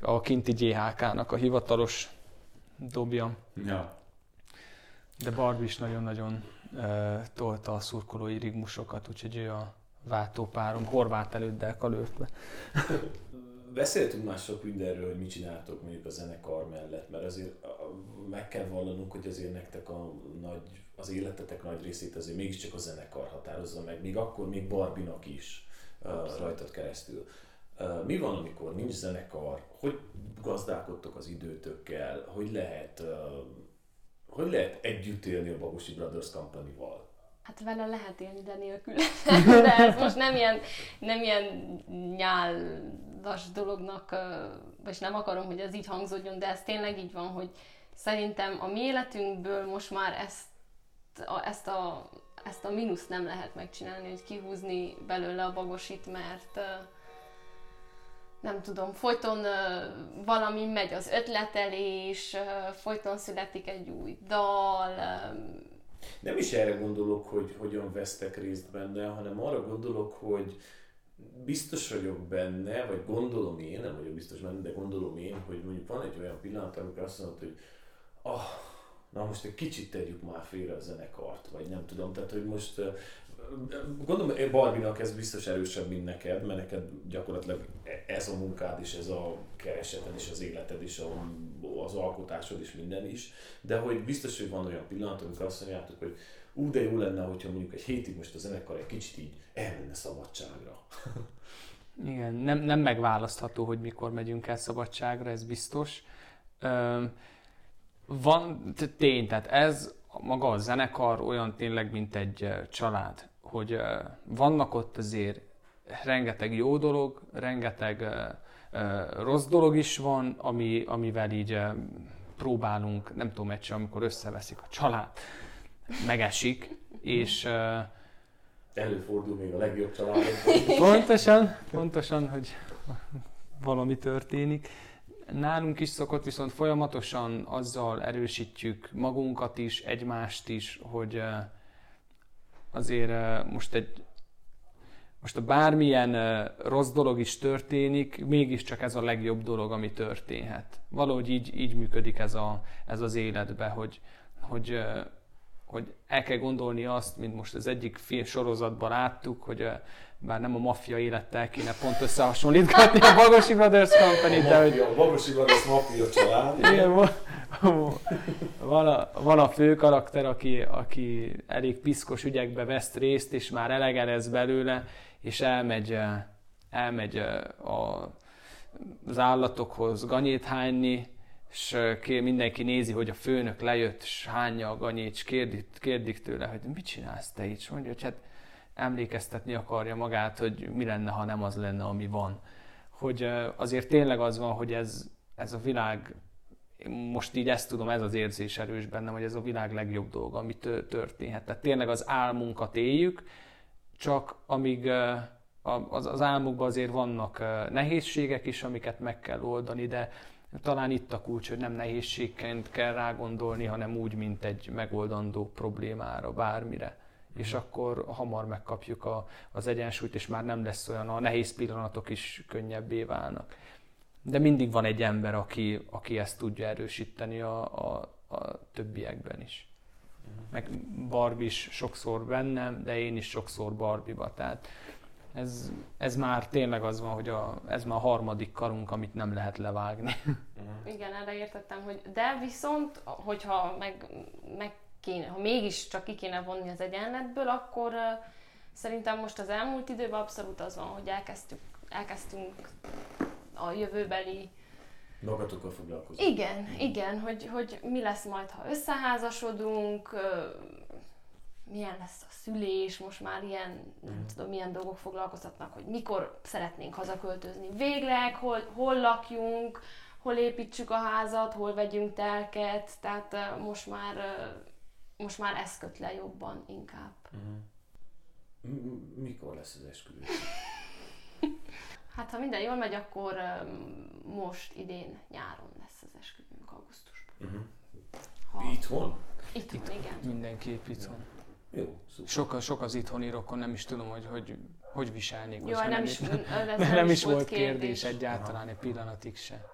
a kinti GHK-nak a hivatalos dobja. Ja. De Barbie is nagyon-nagyon uh, tolta a szurkolói rigmusokat, úgyhogy ő a váltópárom, horvát előddel kalőtve. Beszéltünk már sok mindenről, hogy mit csináltok mondjuk a zenekar mellett, mert azért meg kell vallanunk, hogy azért nektek a nagy, az életetek nagy részét azért mégiscsak a zenekar határozza meg, még akkor még Barbinak is uh, rajtad keresztül. Mi van, amikor nincs zenekar? Hogy gazdálkodtok az időtökkel? Hogy lehet, hogy lehet együtt élni a Bagosi Brothers Company-val? Hát vele lehet élni, de nélkül. de ez most nem ilyen, nem ilyen nyálas dolognak, vagy nem akarom, hogy ez így hangzódjon, de ez tényleg így van, hogy szerintem a mi életünkből most már ezt a, ezt a, ezt a mínuszt nem lehet megcsinálni, hogy kihúzni belőle a bagosit, mert nem tudom, folyton valami megy az ötletelés, folyton születik egy új dal, nem is erre gondolok, hogy hogyan vesztek részt benne, hanem arra gondolok, hogy biztos vagyok benne, vagy gondolom én, nem vagyok biztos benne, de gondolom én, hogy mondjuk van egy olyan pillanat, amikor azt mondod, hogy ah, na most egy kicsit tegyük már félre a zenekart, vagy nem tudom, tehát hogy most Gondolom, Barbinak ez biztos erősebb, mint neked, mert neked gyakorlatilag ez a munkád is, ez a kereseted is, az életed is, az alkotásod is, minden is. De hogy biztos, hogy van olyan pillanat, amikor azt mondjátok, hogy ú, de jó lenne, hogyha mondjuk egy hétig most a zenekar egy kicsit így elmenne szabadságra. Igen, nem, nem megválasztható, hogy mikor megyünk el szabadságra, ez biztos. van tény, tehát ez maga a zenekar olyan tényleg, mint egy család hogy vannak ott azért rengeteg jó dolog, rengeteg rossz dolog is van, ami, amivel így próbálunk, nem tudom, egyszer, amikor összeveszik a család, megesik, és Előfordul még a legjobb családok. Pontosan, pontosan, hogy valami történik. Nálunk is szokott viszont folyamatosan azzal erősítjük magunkat is, egymást is, hogy azért most egy most a bármilyen rossz dolog is történik, mégiscsak ez a legjobb dolog, ami történhet. Valahogy így, így működik ez, a, ez az életbe, hogy, hogy, hogy el kell gondolni azt, mint most az egyik film sorozatban láttuk, hogy bár nem a maffia élettel kéne pont összehasonlítgatni a Bagosi Brothers Company, de hogy... A Bagosi Brothers maffia család. Igen, van a, van a fő karakter, aki, aki elég piszkos ügyekbe vesz részt, és már elege lesz belőle, és elmegy, eh, elmegy eh, a, az állatokhoz ganyét hányni, és eh, mindenki nézi, hogy a főnök lejött, és hányja a ganyét, és kérdik, kérdik tőle, hogy mit csinálsz te itt? És mondja, hogy hát emlékeztetni akarja magát, hogy mi lenne, ha nem az lenne, ami van. Hogy azért tényleg az van, hogy ez, ez a világ most így ezt tudom, ez az érzés erős bennem, hogy ez a világ legjobb dolga, ami történhet. Tehát tényleg az álmunkat éljük, csak amíg az, az azért vannak nehézségek is, amiket meg kell oldani, de talán itt a kulcs, hogy nem nehézségként kell rágondolni, hanem úgy, mint egy megoldandó problémára, bármire. És akkor hamar megkapjuk a, az egyensúlyt, és már nem lesz olyan, a nehéz pillanatok is könnyebbé válnak de mindig van egy ember, aki, aki ezt tudja erősíteni a, a, a többiekben is. Meg Barbie is sokszor bennem, de én is sokszor Barbie-ba. Tehát ez, ez már tényleg az van, hogy a, ez már a harmadik karunk, amit nem lehet levágni. Igen, erre értettem, hogy de viszont, hogyha meg, meg kéne, ha mégis csak ki kéne vonni az egyenletből, akkor uh, szerintem most az elmúlt időben abszolút az van, hogy elkezdtük, elkezdtünk a jövőbeli magatokkal foglalkozni. Igen, igen, hogy, hogy mi lesz majd, ha összeházasodunk, milyen lesz a szülés, most már ilyen, nem mm. tudom, milyen dolgok foglalkoztatnak, hogy mikor szeretnénk hazaköltözni végleg, hol, hol lakjunk, hol építsük a házat, hol vegyünk telket, tehát most már, most már ez köt le jobban inkább. Mm. Mikor lesz az esküvő? Hát ha minden jól megy, akkor most idén nyáron lesz az esküvőnk augusztusban. Uh-huh. Ha... Itthon? Itthon, Itt, igen. Mindenképp itthon. Jó, szuper. Sok, sok az itthoni rokon, nem is tudom, hogy hogy, hogy viselnék. Jó, nem, nem, is, nem, nem is volt kérdés, kérdés egyáltalán Aha. egy pillanatig se.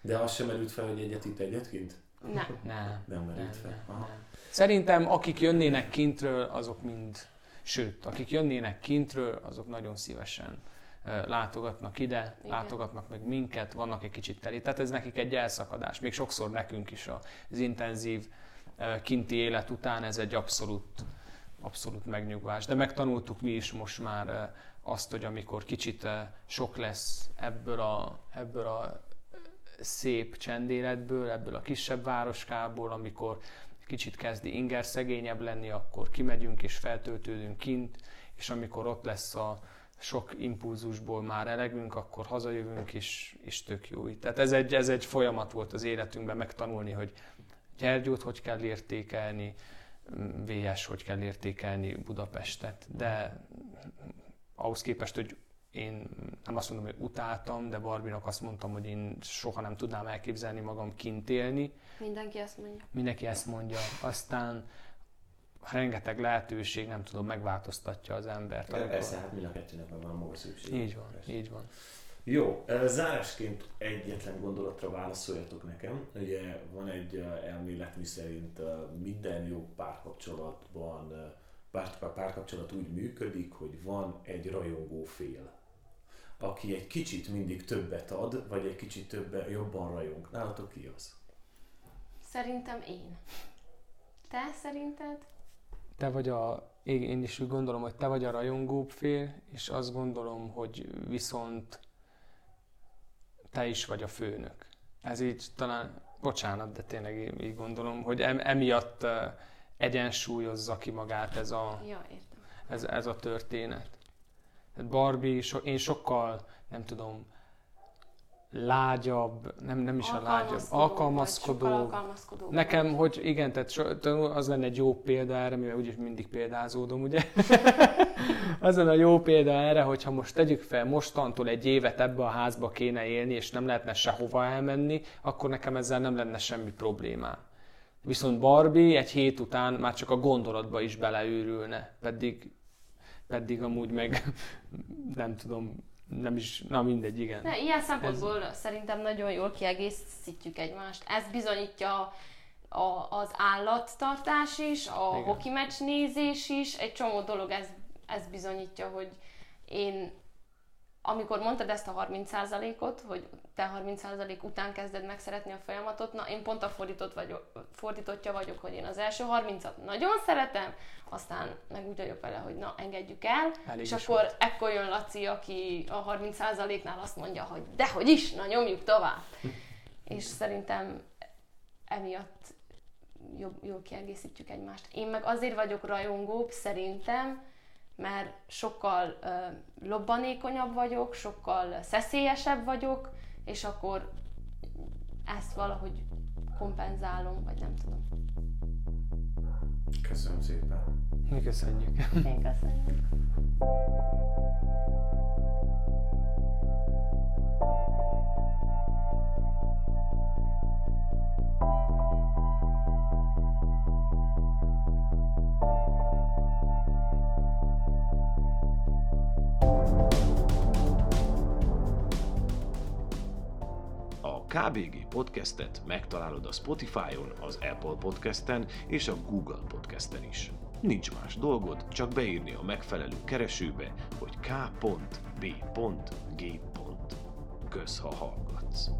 De az sem merült fel, hogy egyet itt, egyet kint? Nem. Nem. Nem merült fel. nem, nem. Szerintem akik jönnének kintről, azok mind, sőt, akik jönnének kintről, azok nagyon szívesen látogatnak ide, Igen. látogatnak meg minket, vannak egy kicsit teli. Tehát ez nekik egy elszakadás. Még sokszor nekünk is az intenzív kinti élet után ez egy abszolút, abszolút megnyugvás. De megtanultuk mi is most már azt, hogy amikor kicsit sok lesz ebből a, ebből a szép csendéletből, ebből a kisebb városkából, amikor kicsit kezdi inger szegényebb lenni, akkor kimegyünk és feltöltődünk kint, és amikor ott lesz a sok impulzusból már elegünk, akkor hazajövünk, és, és tök jó itt. Tehát ez egy, ez egy folyamat volt az életünkben megtanulni, hogy Gyergyót hogy kell értékelni, VS hogy kell értékelni Budapestet, de ahhoz képest, hogy én nem azt mondom, hogy utáltam, de Barbinak azt mondtam, hogy én soha nem tudnám elképzelni magam kint élni. Mindenki ezt mondja. Mindenki ezt mondja. Aztán rengeteg lehetőség, nem tudom, megváltoztatja az embert. amikor- Persze, hát mind a kettőnek van maga szükség. Így van, Persze. így van. Jó, zárásként egyetlen gondolatra válaszoljatok nekem. Ugye van egy elmélet, miszerint ö, minden jó párkapcsolatban pár, párkapcsolat úgy működik, hogy van egy rajongó fél, aki egy kicsit mindig többet ad, vagy egy kicsit többen, jobban rajong. Nálatok ki az? Szerintem én. Te szerinted? Te vagy a, én is úgy gondolom, hogy te vagy a rajongóbb fél, és azt gondolom, hogy viszont te is vagy a főnök. Ez így talán, bocsánat, de tényleg így így gondolom, hogy em, emiatt eh, egyensúlyozza ki magát ez a, Ja, értem. ez, ez a történet. Tehát Barbie, so, én sokkal, nem tudom, lágyabb, nem, nem is a lágyabb, Alkalmazkodó alkalmazkodó. Nekem, hogy igen, tehát so, az lenne egy jó példa erre, mivel úgyis mindig példázódom, ugye? az lenne a jó példa erre, hogyha most tegyük fel, mostantól egy évet ebbe a házba kéne élni, és nem lehetne sehova elmenni, akkor nekem ezzel nem lenne semmi problémám. Viszont Barbie egy hét után már csak a gondolatba is beleőrülne, pedig, pedig amúgy meg nem tudom, nem is, na mindegy, igen. De ilyen szempontból Ez... szerintem nagyon jól kiegészítjük egymást. Ez bizonyítja a, az állattartás is, a Igen. hoki meccs nézés is, egy csomó dolog ez, ez bizonyítja, hogy én, amikor mondtad ezt a 30%-ot, hogy te 30% után kezded meg szeretni a folyamatot, na én pont a fordított vagyok, fordítottja vagyok, hogy én az első 30-at nagyon szeretem, aztán meg úgy vagyok vele, hogy na engedjük el, Elég és akkor volt. ekkor jön Laci, aki a 30%-nál azt mondja, hogy dehogy is, na nyomjuk tovább. és szerintem emiatt jobb, jól kiegészítjük egymást. Én meg azért vagyok rajongóbb, szerintem, mert sokkal ö, lobbanékonyabb vagyok, sokkal szeszélyesebb vagyok, és akkor ezt valahogy kompenzálom, vagy nem tudom. Köszönöm szépen. Mi köszönjük. Én köszönjük. A KBG podcastet megtalálod a Spotify-on, az Apple podcasten és a Google podcasten is. Nincs más dolgod, csak beírni a megfelelő keresőbe, hogy k.b.g. Kösz, ha hallgatsz.